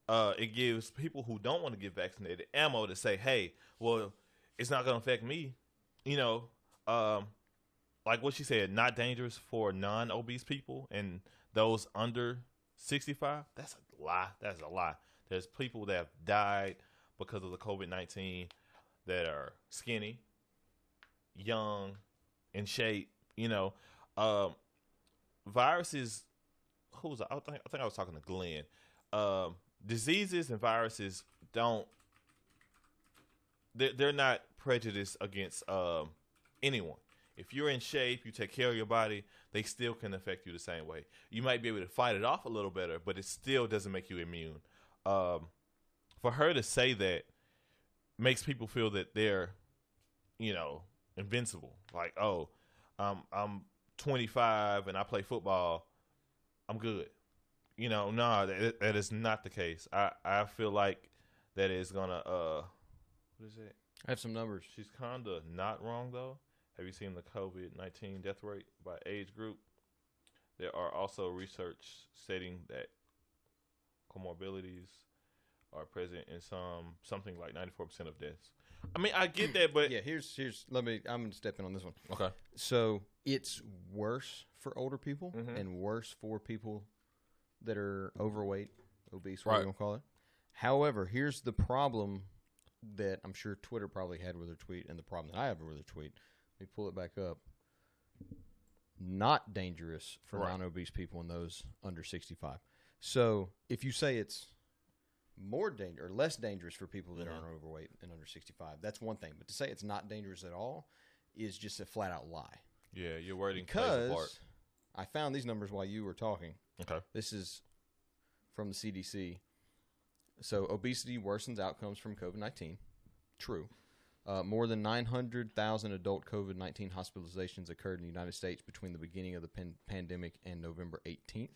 Uh, it gives people who don't want to get vaccinated ammo to say, "Hey, well, it's not going to affect me," you know. Um, like what she said, not dangerous for non-obese people and those under 65. That's a lie. That's a lie. There's people that have died because of the COVID-19 that are skinny, young, in shape. You know, um, viruses. Who was I? I think, I think I was talking to Glenn. Um, diseases and viruses don't. They're, they're not prejudiced against um, anyone. If you're in shape, you take care of your body, they still can affect you the same way. You might be able to fight it off a little better, but it still doesn't make you immune. Um, for her to say that makes people feel that they're, you know, invincible. Like, oh, um, I'm 25 and I play football, I'm good. You know, no, that, that is not the case. I, I feel like that is gonna uh, what is it? I have some numbers. She's kind of not wrong though. Have you seen the COVID nineteen death rate by age group? There are also research stating that comorbidities are present in some something like ninety four percent of deaths. I mean, I get that, but *clears throat* Yeah, here's here's let me I'm to step in on this one. okay, So, it's worse for older people Mhm. and worse for people that are overweight, obese, Right. whatever you want to call it. However, here's the problem that I'm sure Twitter probably had with their tweet, and the problem that I have with their tweet. Let me pull it back up. Not dangerous for Right. non-obese people and those under 65. So, if you say it's more dangerous or less dangerous for people that Mhm. aren't overweight and under 65, that's one thing. But to say it's not dangerous at all is just a flat out lie. yeah, your wording plays a part. Because I found these numbers while you were talking. Okay, This is from the CDC. So obesity worsens outcomes from COVID nineteen. True. Uh, more than 900,000 adult COVID 19 hospitalizations occurred in the United States between the beginning of the pan- pandemic and November 18th.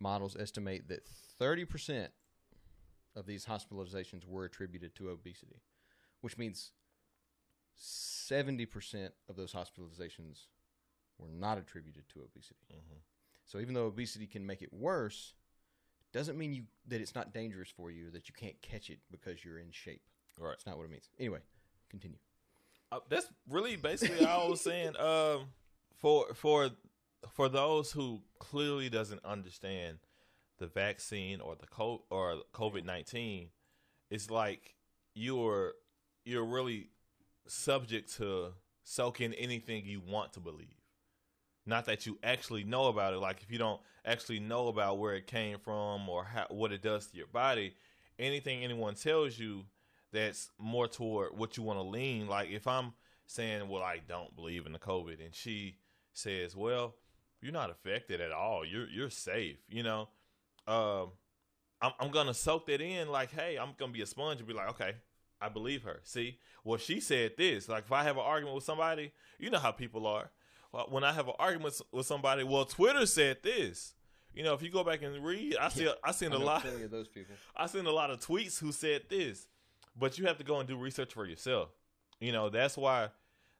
Models estimate that 30% of these hospitalizations were attributed to obesity, which means 70% of those hospitalizations were not attributed to obesity. Mhm. So even though obesity can make it worse, doesn't mean you that it's not dangerous for you that you can't catch it because you're in shape. right. That's not what it means. Anyway, continue. Uh, that's really basically all I was saying. *laughs* Um, for for for those who clearly doesn't understand the vaccine or the co- or COVID nineteen, it's like you're you're really subject to soak in anything you want to believe. Not that you actually know about it. Like if you don't actually know about where it came from or how, what it does to your body, anything anyone tells you that's more toward what you want to lean. Like if I'm saying, "Well, I don't believe in the COVID," and she says, "Well, you're not affected at all. You're you're safe," you know. Um, I'm, I'm gonna soak that in. Like, hey, I'm gonna be a sponge and be like, okay, I believe her. See, well, she said this. Like, if I have an argument with somebody, you know how people are. When I have an argument with somebody, well, Twitter said this. You know, if you go back and read, I see, I seen I a lot. of those people. *laughs* I seen a lot of tweets who said this, but you have to go and do research for yourself. You know, that's why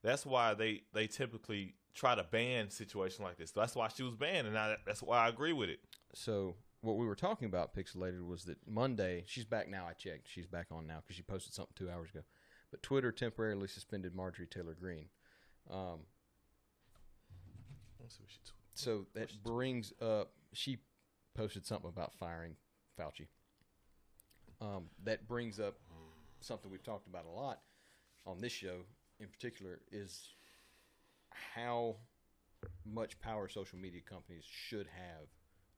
that's why they they typically try to ban situations like this. That's why she was banned, and I, that's why I agree with it. So what we were talking about, Pixelated, was that Monday she's back now. I checked, she's back on now because she posted something two hours ago. But Twitter temporarily suspended Marjorie Taylor Greene. Um, Let's see what she tweeted. so that brings up she posted something about firing Fauci. Um, that brings up something we've talked about a lot on this show in particular is how much power social media companies should have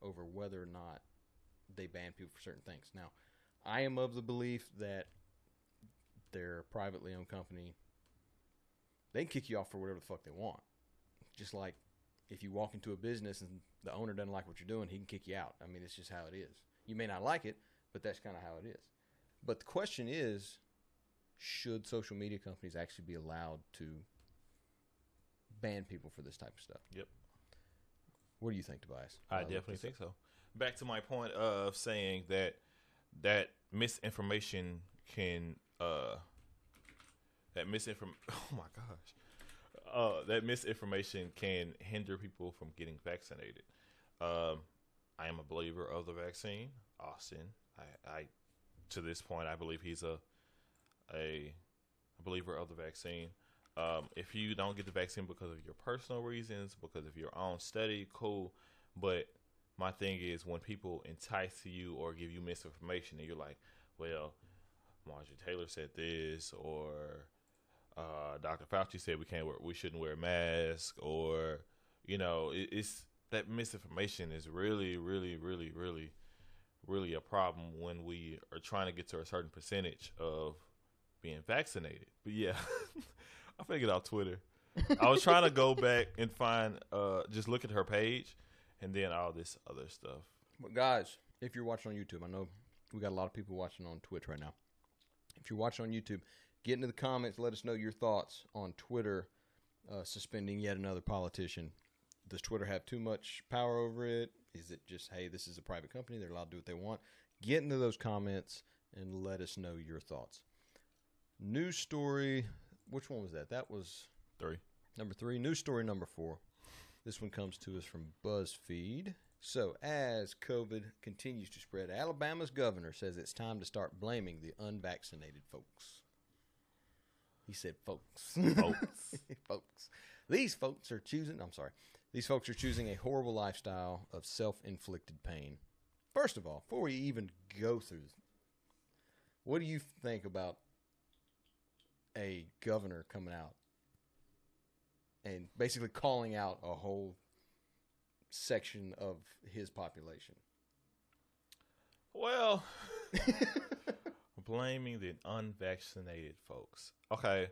over whether or not they ban people for certain things. Now, I am of the belief that they're a privately owned company. They can kick you off for whatever the fuck they want. Just like if you walk into a business and the owner doesn't like what you're doing, he can kick you out. I mean, it's just how it is. You may not like it, but that's kind of how it is. But the question is should social media companies actually be allowed to ban people for this type of stuff? Yep. What do you think, Tobias? I definitely think so. Back to my point of saying that that misinformation can uh that misinform *laughs* oh my gosh. Uh that misinformation can hinder people from getting vaccinated. Um I am a believer of the vaccine. Austin, I, I to this point I believe he's a a believer of the vaccine. Um, if you don't get the vaccine because of your personal reasons, because of your own study, cool. But my thing is when people entice you or give you misinformation, and you're like, "Well, Marjorie Taylor said this," or uh, Dr. Fauci said we can't wear, we shouldn't wear masks, or you know, it, it's that misinformation is really, really, really, really, really a problem when we are trying to get to a certain percentage of being vaccinated. But yeah, *laughs* I figured out Twitter. I was trying to go *laughs* back and find, uh, just look at her page, and then all this other stuff. But guys, if you're watching on YouTube, I know we got a lot of people watching on Twitch right now. If you're watching on YouTube, get into the comments. Let us know your thoughts on Twitter uh, suspending yet another politician. Does Twitter have too much power over it? Is it just hey, this is a private company; they're allowed to do what they want? Get into those comments and let us know your thoughts. News story. Which one was that? That was Three. Number three, news story number four. This one comes to us from BuzzFeed. So, as COVID continues to spread, Alabama's governor says it's time to start blaming the unvaccinated folks. He said, folks. Folks. *laughs* folks. These folks are choosing, I'm sorry, these folks are choosing a horrible lifestyle of self inflicted pain. First of all, before we even go through, what do you think about a governor coming out and basically calling out a whole section of his population? Well, *laughs* blaming the unvaccinated folks. Okay.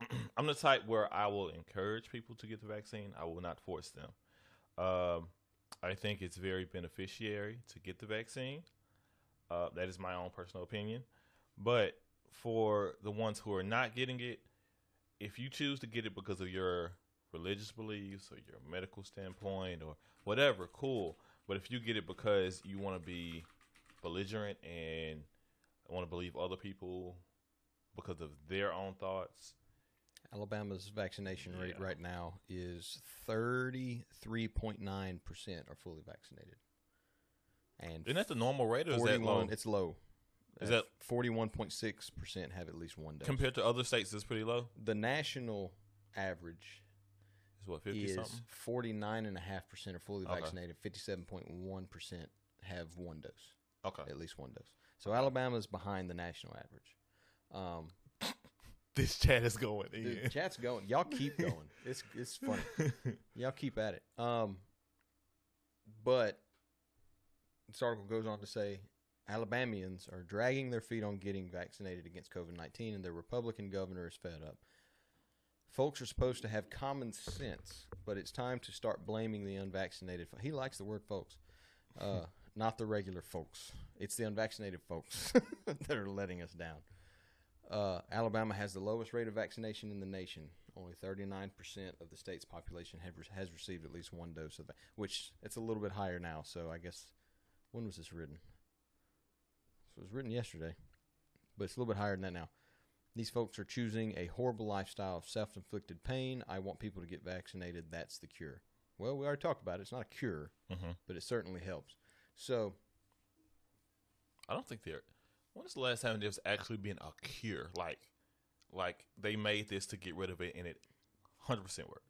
*clears throat* I'm the type where I will encourage people to get the vaccine. I will not force them. Um, I think it's very beneficiary to get the vaccine. Uh, that is my own personal opinion. But for the ones who are not getting it, if you choose to get it because of your religious beliefs or your medical standpoint or whatever, cool. But if you get it because you want to be belligerent and want to believe other people because of their own thoughts, Alabama's vaccination rate Yeah. right now is 33.9% are fully vaccinated. And isn't that the normal rate or is that 41 low? it's low. Is Uh, that- 41.6% have at least one dose. Compared to other states, it's pretty low. the national average is what fifty is something. 49.5% are fully Okay. vaccinated, 57.1% have one dose, Okay. at least one dose. So Alabama's behind the national average. Um, *laughs* This chat is going dude, chat's going. Y'all keep *laughs* going. It's it's funny. Y'all keep at it. Um, but this article goes on to say Alabamians are dragging their feet on getting vaccinated against COVID 19, and their Republican governor is fed up. Folks are supposed to have common sense, but it's time to start blaming the unvaccinated. He likes the word folks, uh, not the regular folks. It's the unvaccinated folks *laughs* that are letting us down. Uh, Alabama has the lowest rate of vaccination in the nation. Only 39% of the state's population have, has received at least one dose of, va- which it's a little bit higher now. So I guess when was this written? So it was written yesterday, but it's a little bit higher than that now. These folks are choosing a horrible lifestyle of self-inflicted pain. I want people to get vaccinated. That's the cure. Well, we already talked about it. It's not a cure, hmm but it certainly helps. So I don't think there. When's the last time there's actually been a cure? Like, like they made this to get rid of it, and it hundred percent worked.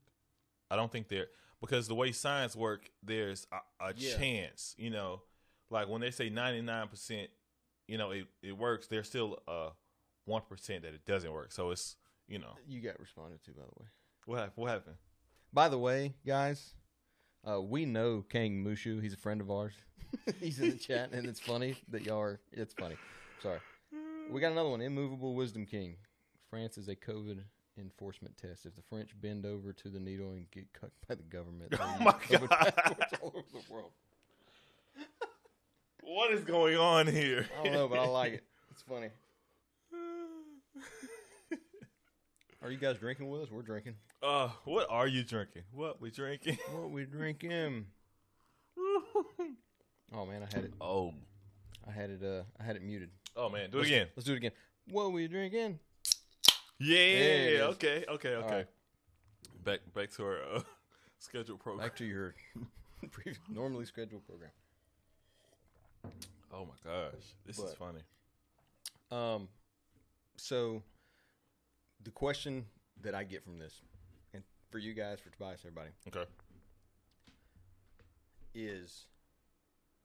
I don't think there because the way science work, there's a, a Yeah. chance. You know, like when they say ninety nine percent, you know, it it works. There's still a one percent that it doesn't work. So it's you know you got responded to, by the way. what happened? What happened? By the way, guys, uh, we know Kang Mushu. He's a friend of ours. *laughs* He's in the chat, and it's funny that y'all are. It's funny. Sorry. We got another one. Immovable Wisdom King. France is a COVID enforcement test. If the French bend over to the needle and get cut by the government, *laughs* Oh my COVID God. *laughs* all over the world. What is going on here? I don't know, but I like it. It's funny. Are you guys drinking with us? We're drinking. Uh, what are you drinking? What we drinking? *laughs* What we drinking? *laughs* Oh man, I had it. oh, I had it. Uh, I had it muted. oh man, do it Let's- again. Let's do it again. What we drinking? Yeah. Okay. Okay. Okay. right. Back back to our uh, *laughs* scheduled program. Back to your normally scheduled program. oh my gosh, this is funny. Um, so the question that I get from this, and for you guys, for Tobias, everybody, Okay. is,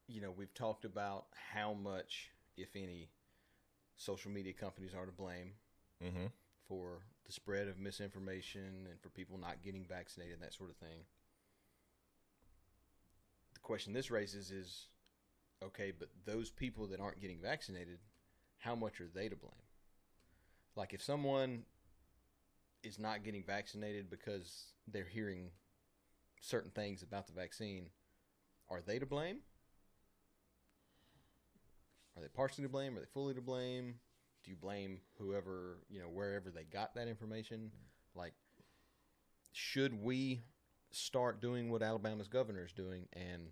you know, we've talked about how much, if any, social media companies are to blame Mm-hmm. for the spread of misinformation and for people not getting vaccinated and that sort of thing. The question this raises is okay, but those people that aren't getting vaccinated, how much are they to blame? Like if someone is not getting vaccinated because they're hearing certain things about the vaccine, are they to blame? Are they partially to blame? Are they fully to blame? Do you blame whoever, you know, wherever they got that information? Like, should we start doing what Alabama's governor is doing and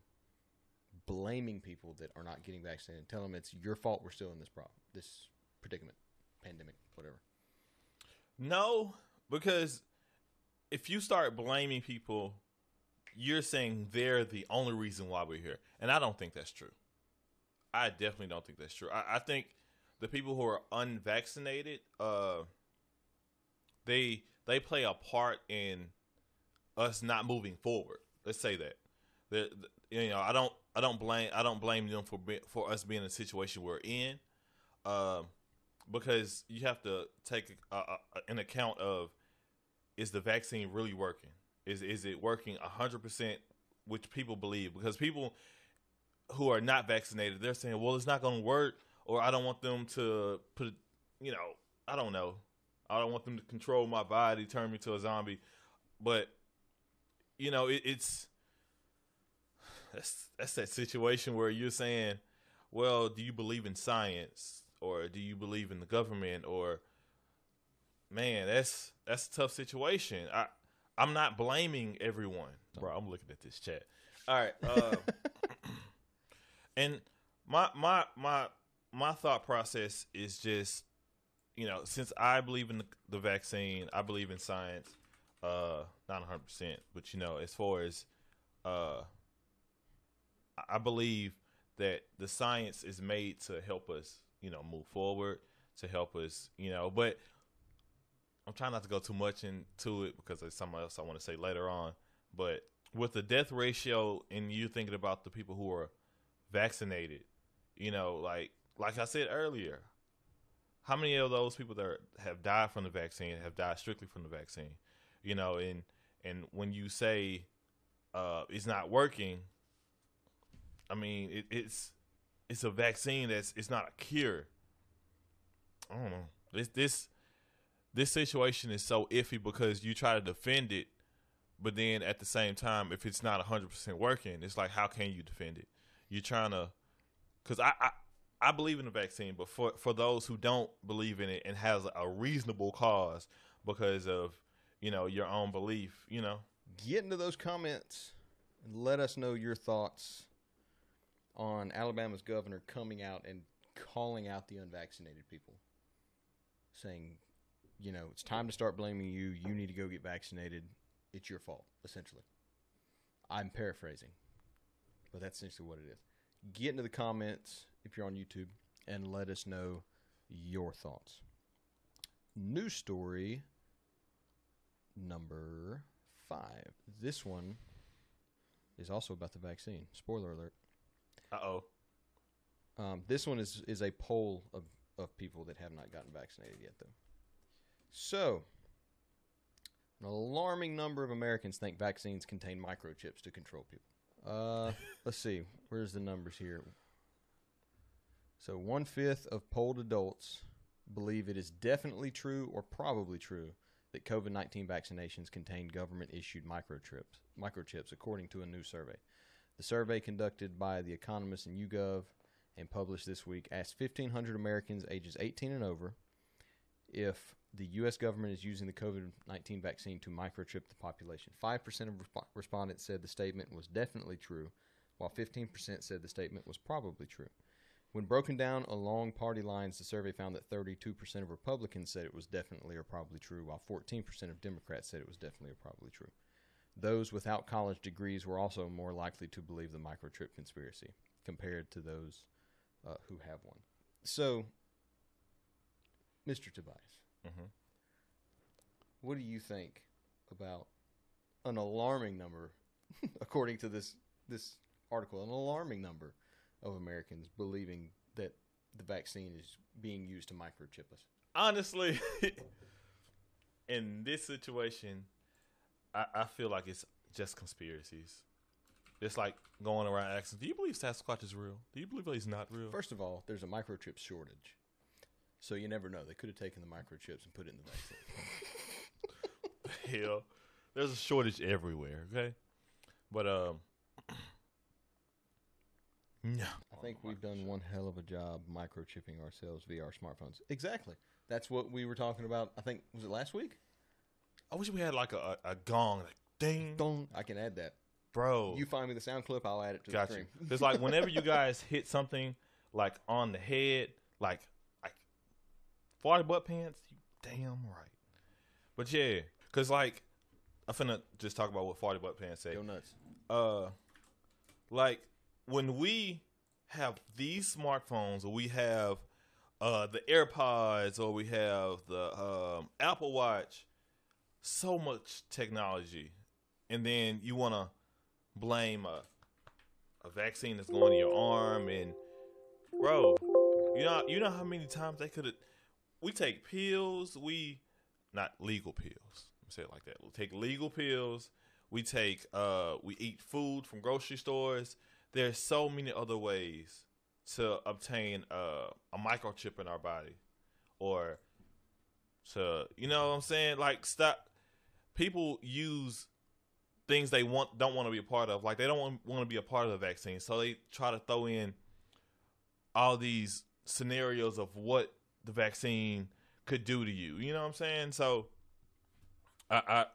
blaming people that are not getting vaccinated and tell them it's your fault we're still in this problem, this predicament, pandemic, whatever? No, because if you start blaming people, you're saying they're the only reason why we're here, and I don't think that's true. I definitely don't think that's true. I, I think the people who are unvaccinated, uh, they they play a part in us not moving forward. Let's say that. The, the- you know, I don't I don't blame I don't blame them for be, for us being in a situation we're in, um, because you have to take uh, uh, an account of is the vaccine really working? Is is it working hundred percent? Which people believe because people who are not vaccinated, they're saying, well, it's not going to work, or I don't want them to put, you know, I don't know, I don't want them to control my body, turn me to a zombie, but you know, it, it's that's that's that situation where you're saying, well, do you believe in science, or do you believe in the government, or man, that's that's a tough situation. I I'm not blaming everyone, bro. I'm looking at this chat. All right. Uh, *laughs* and my my my my thought process is just you know since i believe in the, the vaccine i believe in science uh not 100% but you know as far as uh i believe that the science is made to help us you know move forward to help us you know but i'm trying not to go too much into it because there's something else i want to say later on but with the death ratio and you thinking about the people who are vaccinated. You know, like like I said earlier, how many of those people that have died from the vaccine have died strictly from the vaccine? You know, and and when you say uh, it's not working, I mean it, it's it's a vaccine that's it's not a cure. I don't know. This this this situation is so iffy because you try to defend it, but then at the same time, if it's not hundred percent working, it's like how can you defend it? You're trying to, because I, I I believe in the vaccine, but for for those who don't believe in it and has a reasonable cause because of you know your own belief, you know, Get into those comments and let us know your thoughts on Alabama's governor coming out and calling out the unvaccinated people, saying, you know, it's time to start blaming you. You need to go get vaccinated. It's your fault, essentially. I'm paraphrasing, but that's essentially what it is. Get into the comments if you're on YouTube and let us know your thoughts. News story number five. This one is also about the vaccine. Spoiler alert. uh oh, Um, this one is is a poll of, of people that have not gotten vaccinated yet, though. So, an alarming number of Americans think vaccines contain microchips to control people. Uh, *laughs* let's see, where's the numbers here? So, one fifth of polled adults believe it is definitely true or probably true that COVID nineteen vaccinations contain government issued microchips. Microchips, according to a new survey. The survey conducted by The Economist and YouGov and published this week asked 1,500 Americans ages 18 and over if the U.S. government is using the COVID 19 vaccine to microchip the population. 5% of resp- respondents said the statement was definitely true, while 15% said the statement was probably true. When broken down along party lines, the survey found that 32% of Republicans said it was definitely or probably true, while 14% of Democrats said it was definitely or probably true. Those without college degrees were also more likely to believe the microchip conspiracy compared to those uh, who have one. So, Mr. Tobias, Mhm. what do you think about an alarming number, *laughs* according to this this article, an alarming number of Americans believing that the vaccine is being used to microchip us? honestly, *laughs* in this situation, I, I feel like it's just conspiracies. It's like going around asking, "Do you believe Sasquatch is real? Do you believe that he's not real?" First of all, there's a microchip shortage. So you never know. They could have taken the microchips and put it in the vaccine. *laughs* hell, there's a shortage everywhere. Okay, but um, *clears throat* no, I think we've done one hell of a job microchipping ourselves via our smartphones. Exactly. That's what we were talking about. I think was it last week? I wish we had like a, a, gong, like ding, Dong. I can add that. bro. You find me the sound clip, I'll add it to Got the you. stream. It's like whenever you *laughs* guys hit something like on the head, like farty butt pants, you damn right. But yeah, cause like I'm finna just talk about what farty butt pants say. Go nuts. Uh, like when we have these smartphones, or we have uh the AirPods, or we have the um, Apple Watch, so much technology, and then you want to blame a a vaccine that's going in your arm, and bro, you know you know how many times they could have. We take pills, we not legal pills. Let me say it like that. We take legal pills. We take uh we eat food from grocery stores. There's so many other ways to obtain uh, a microchip in our body, or to you know what I'm saying. Like stop. People use things they want don't want to be a part of. Like they don't want, want to be a part of the vaccine, so they try to throw in all these scenarios of what the vaccine could do to you. You know what I'm saying? So I I,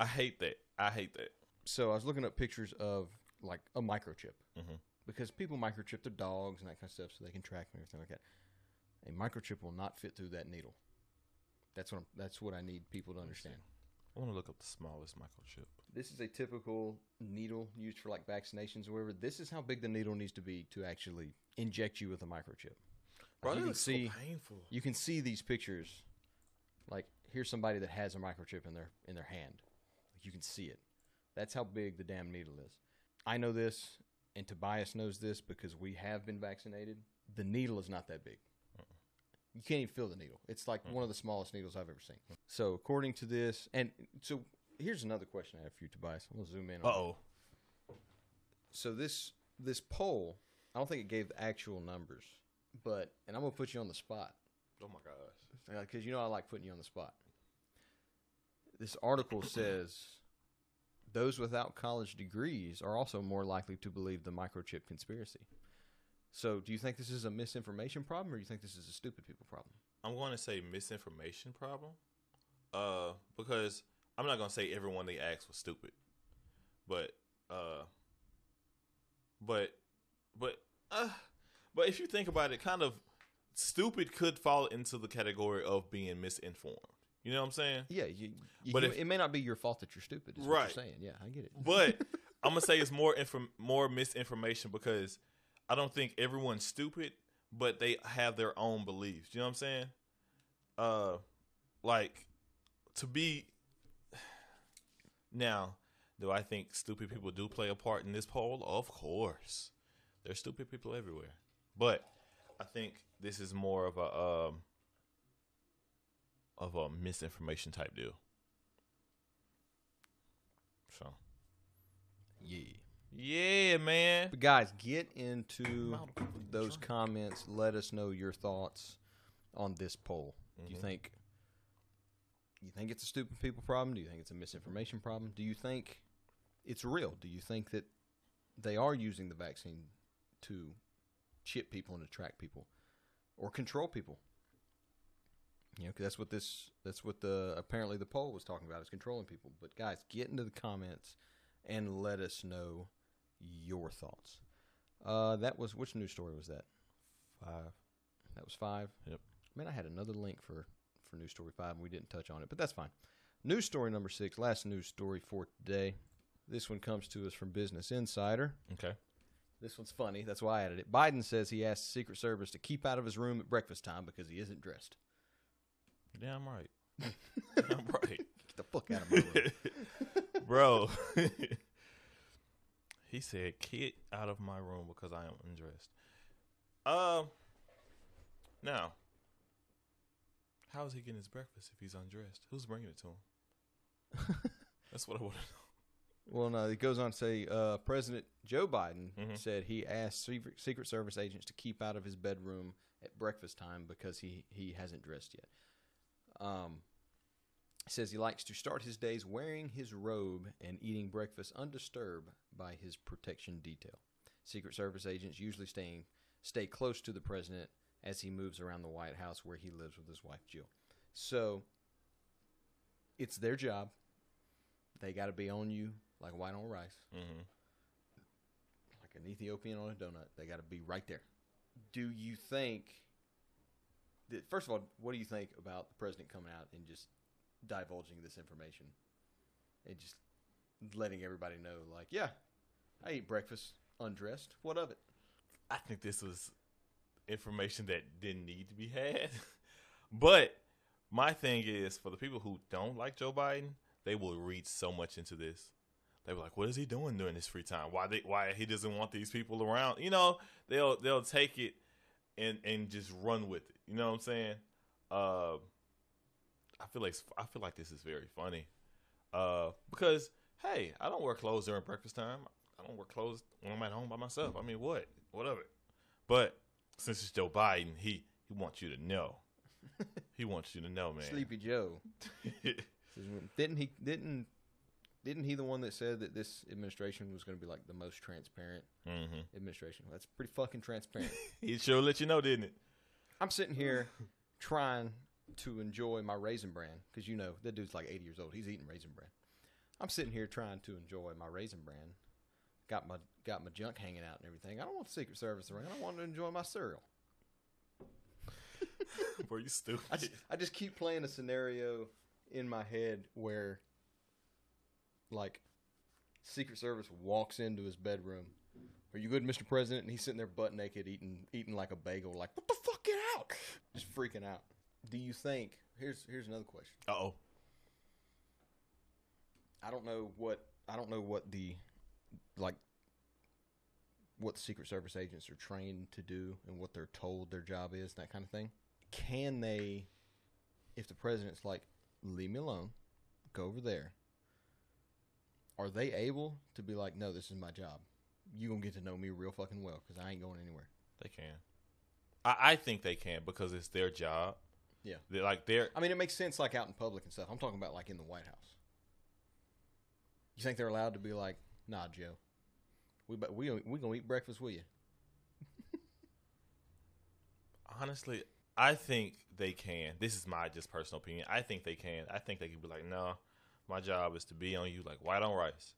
I hate that. I hate that. So I was looking up pictures of like a microchip Mhm. because people microchip their dogs and that kind of stuff so they can track them and everything like that. A microchip will not fit through that needle. That's what I'm, that's what I need people to understand. I want to look up the smallest microchip. This is a typical needle used for like vaccinations or whatever. This is how big the needle needs to be to actually inject you with a microchip. Bro, you can see so painful. you can see these pictures. Like here's somebody that has a microchip in their in their hand. Like you can see it. That's how big the damn needle is. I know this, and Tobias knows this because we have been vaccinated. The needle is not that big. You can't even feel the needle. It's like one of the smallest needles I've ever seen. So according to this, and so here's another question I have for you, Tobias. I'm gonna zoom in. Uh on oh. so this this poll, I don't think it gave the actual numbers, but and I'm gonna put you on the spot Oh my gosh. because you know I like putting you on the spot. This article says those without college degrees are also more likely to believe the microchip conspiracy. So, do you think this is a misinformation problem, or do you think this is a stupid people problem? I'm going to say misinformation problem. Uh, because I'm not going to say everyone they asked was stupid, but uh, but but uh, but if you think about it, kind of stupid could fall into the category of being misinformed. You know what I'm saying? Yeah, you, you But can- if- it may not be your fault that you're stupid. Is what Right. you're saying. Yeah, I get it. But *laughs* I'm gonna say it's more inform- more misinformation because I don't think everyone's stupid, but they have their own beliefs. You know what I'm saying? Uh, like to be. *sighs* Now, do I think stupid people do play a part in this poll? Of course, there's stupid people everywhere, but I think this is more of a um of a misinformation type deal. So. Yeah. Yeah, man. But guys, get into amount of people you those comments. Let us know your thoughts on this poll. Do you Mhm. think you think it's a stupid people problem? Do you think it's a misinformation problem? Do you think it's real? Do you think that they are using the vaccine to chip people and attract people or control people? You know, that's what this that's what the apparently the poll was talking about is controlling people. But guys, get into the comments and let us know your thoughts. Uh, that was which news story was that? Five. That was five. Yep. Man, I had another link for for news story five, and we didn't touch on it, but that's fine. News story number six, last news story for today. This one comes to us from Business Insider. Okay. This one's funny. That's why I added it. Biden says he asked Secret Service to keep out of his room at breakfast time because he isn't dressed. Damn right. *laughs* Damn right. Get the fuck out of my room. *laughs* Bro. *laughs* he said, "Get out of my room because I am undressed." Um. now, how is he getting his breakfast if he's undressed? Who's bringing it to him? That's what I want to know. Well, no, it goes on to say uh, President Joe Biden Mhm. said he asked Secret, Secret Service agents to keep out of his bedroom at breakfast time because he, he hasn't dressed yet. Um, he says he likes to start his days wearing his robe and eating breakfast undisturbed by his protection detail. Secret Service agents usually staying stay close to the president as he moves around the White House where he lives with his wife Jill. So it's their job. They got to be on you like white on rice, Mm-hmm. like an Ethiopian on a donut. They got to be right there. Do you think that, first of all, what do you think about the president coming out and just divulging this information and just letting everybody know, like, yeah, I eat breakfast undressed. What of it? I think this was information that didn't need to be had. *laughs* but my thing is for the people who don't like Joe Biden, they will read so much into this. They were like, "What is he doing during his free time? Why they why he doesn't want these people around?" You know, they'll they'll take it and and just run with it. You know what I'm saying? Uh, I feel like I feel like this is very funny. Uh, because hey, I don't wear clothes during breakfast time. I don't wear clothes when I'm at home by myself. I mean, what? Whatever. But since it's Joe Biden, he he wants you to know. *laughs* he wants you to know, man. Sleepy Joe. *laughs* Didn't he? Didn't didn't he the one that said that this administration was going to be like the most transparent hmm administration? That's pretty fucking transparent. *laughs* He sure let you know, didn't it? I'm sitting here trying to enjoy my raisin bran because you know that dude's like 80 years old. He's eating raisin bran. I'm sitting here trying to enjoy my raisin bran. Got my got my junk hanging out and everything. I don't want the Secret Service around. I want to enjoy my cereal. *laughs* Were you stupid? I just, I just keep playing a scenario in my head where, like, Secret Service walks into his bedroom. Are you good, Mr. President? And he's sitting there butt naked, eating eating like a bagel. Like, what the fuck? Get out! Just freaking out. Do you think? Here's here's another question. Uh oh. I don't know what I don't know what the like what the Secret Service agents are trained to do and what they're told their job is, that kind of thing. Can they, if the president's like, leave me alone, go over there, are they able to be like, no, this is my job? You gonna get to know me real fucking well because I ain't going anywhere. They can. I, I think they can because it's their job. Yeah. They're like they're I mean, it makes sense like out in public and stuff. I'm talking about like in the White House. You think they're allowed to be like, nah, Joe, we but we we gonna eat breakfast with you? *laughs* honestly, I think they can. This is my just personal opinion. I think they can. I think they could be like, no, my job is to be on you like white on rice.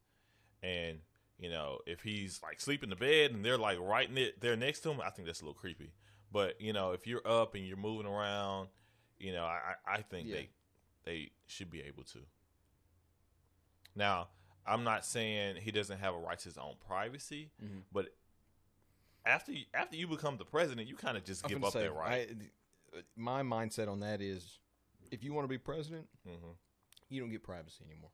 And, you know, if he's like sleeping in the bed and they're like right ne- there next to him, I think that's a little creepy. But, you know, if you're up and you're moving around, you know, I, I think Yeah. they they should be able to. Now, I'm not saying he doesn't have a right to his own privacy, Mhm. but after you, after you become the president, you kind of just I'm give up say, that right. I- my mindset on that is, if you want to be president, hmm you don't get privacy anymore.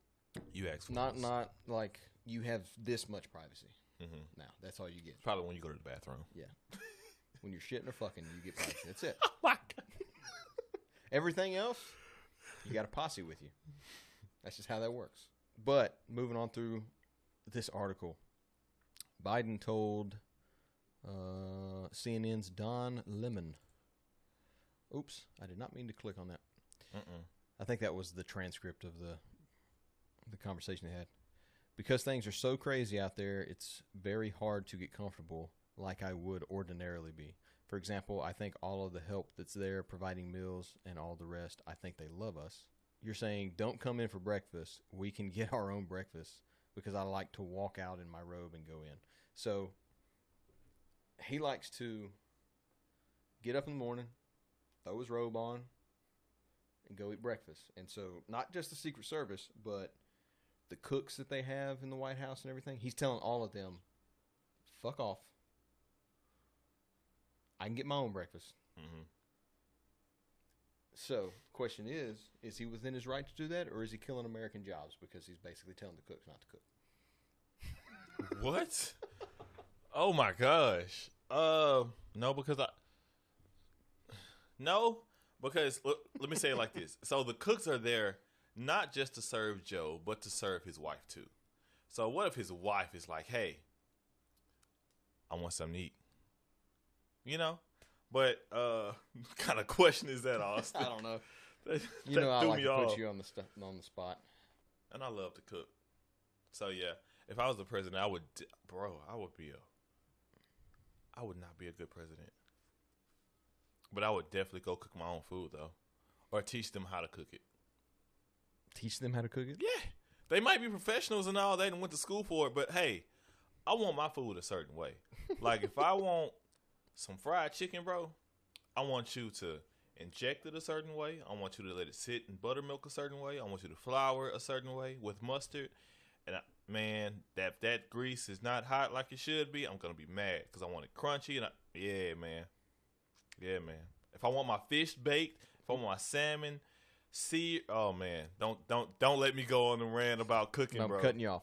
You ask for Not this. not like you have this much privacy Mhm. now. That's all you get. Probably when you go to the bathroom. Yeah. *laughs* when you're shitting or fucking, you get privacy. That's it. *laughs* Oh my god. *laughs* Everything else, you got a posse with you. That's just how that works. But moving on through this article, Biden told uh, CNN's Don Lemon. Oops, I did not mean to click on that. Mm-mm. I think that was the transcript of the the conversation they had. Because things are so crazy out there, it's very hard to get comfortable like I would ordinarily be. For example, I think all of the help that's there providing meals and all the rest, I think they love us. You're saying don't come in for breakfast. We can get our own breakfast because I like to walk out in my robe and go in. So he likes to get up in the morning, throw his robe on, and go eat breakfast. And so, not just the Secret Service, but the cooks that they have in the White House and everything, he's telling all of them, fuck off. I can get my own breakfast. hmm So, the question is is he within his right to do that, or is he killing American jobs because he's basically telling the cooks not to cook? *laughs* What? oh my gosh. Uh, no, because I. *sighs* No, because let, let me say it like this. So the cooks are there not just to serve Joe, but to serve his wife too. So what if his wife is like, "Hey, I want something to eat," you know? But uh, *laughs* kind of question is that, Austin? *laughs* I don't know. *laughs* That- You that know, I like me to put off. you on the stu- on the spot. and I love to cook. So yeah, if I was the president, I would, bro, I would be a, I would not be a good president. But I would definitely go cook my own food though, or teach them how to cook it. Teach them how to cook it. Yeah, they might be professionals and all that and went to school for it, but hey, I want my food a certain way. *laughs* like if I want some fried chicken, bro, I want you to inject it a certain way. I want you to let it sit in buttermilk a certain way. I want you to flour a certain way with mustard. And I, man, that that grease is not hot like it should be. I'm gonna be mad because I want it crunchy. And I, yeah, man, yeah, man. If I want my fish baked, if I want my salmon, see, oh man, don't don't don't let me go on the rant about cooking, No, I'm bro. cutting you off.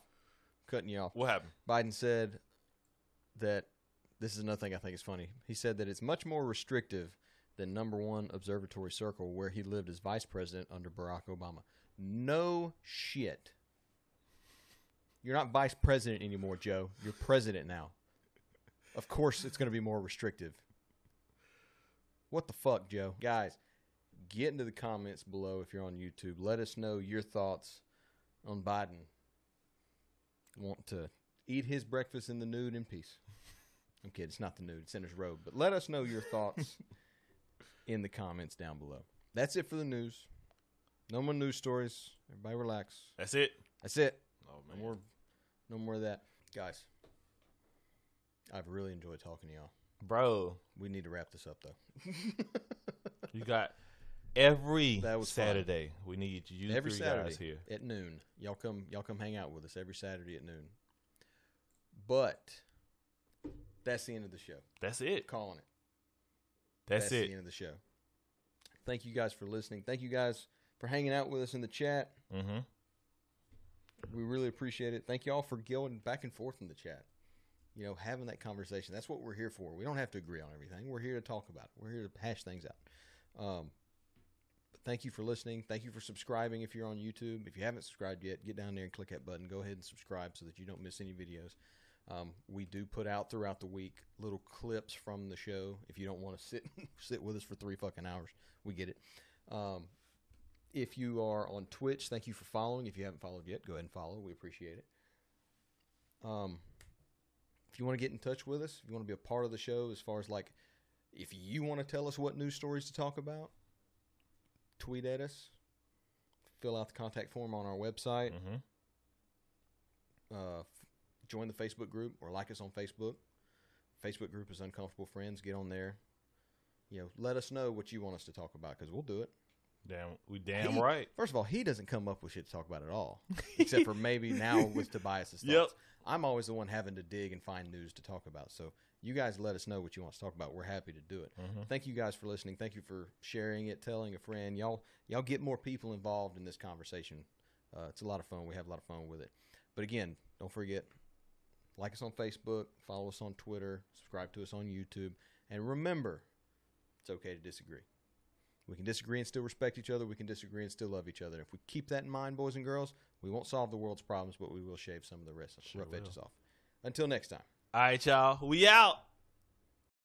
Cutting you off. What happened? Biden said that this is another thing I think is funny. He said that it's much more restrictive than number one observatory circle where he lived as vice president under Barack Obama. No shit. You're not vice president anymore, Joe. You're president now. Of course, it's going to be more restrictive. What the fuck, Joe? Guys, get into the comments below if you're on YouTube. Let us know your thoughts on Biden want to eat his breakfast in the nude in peace. *laughs* I'm kidding. It's not the nude. It's in his robe. But let us know your thoughts *laughs* in the comments down below. That's it for the news. No more news stories. Everybody relax. That's it. That's it. Oh No more. No more of that, guys. I've really enjoyed talking to y'all. Bro, We need to wrap this up though. *laughs* you got every That was fun. Saturday. We need you every three Saturday guys here. at noon. Y'all come. Y'all come hang out with us every Saturday at noon. But that's the end of the show. That's it. Calling it. That's, the it. end of the show. Thank you guys for listening. Thank you guys for hanging out with us in the chat. Mm-hmm. We really appreciate it. Thank you all for going back and forth in the chat. You know, having that conversation. That's what we're here for. We don't have to agree on everything. We're here to talk about it. We're here to hash things out. Um, thank you for listening. Thank you for subscribing if you're on YouTube. If you haven't subscribed yet, get down there and click that button. Go ahead and subscribe so that you don't miss any videos. Um, we do put out throughout the week little clips from the show. If you don't want to sit *laughs* sit with us for three fucking hours, we get it. Um, if you are on Twitch, thank you for following. If you haven't followed yet, go ahead and follow. We appreciate it. Um, if you want to get in touch with us, if you want to be a part of the show, as far as like, if you want to tell us what news stories to talk about, tweet at us, fill out the contact form on our website, hmm uh, f- join the Facebook group or like us on Facebook. Facebook group is Uncomfortable Friends. Get on there. You know, let us know what you want us to talk about because we'll do it. Damn, we damn He- right. First of all, he doesn't come up with shit to talk about at all, except for maybe now *laughs* with Tobias's thoughts. Yep. I'm always the one having to dig and find news to talk about. So you guys let us know what you want to talk about. We're happy to do it. Mhm. Thank you guys for listening. Thank you for sharing it, telling a friend. Y'all, y'all get more people involved in this conversation. Uh, it's a lot of fun. We have a lot of fun with it. But again, don't forget, like us on Facebook, follow us on Twitter, subscribe to us on YouTube, and remember, it's okay to disagree. We can disagree and still respect each other. We can disagree and still love each other. If we keep that in mind, boys and girls, we won't solve the world's problems, but we will shave some of the rest Sure rough will. edges off. Until next time. All right, y'all. We out.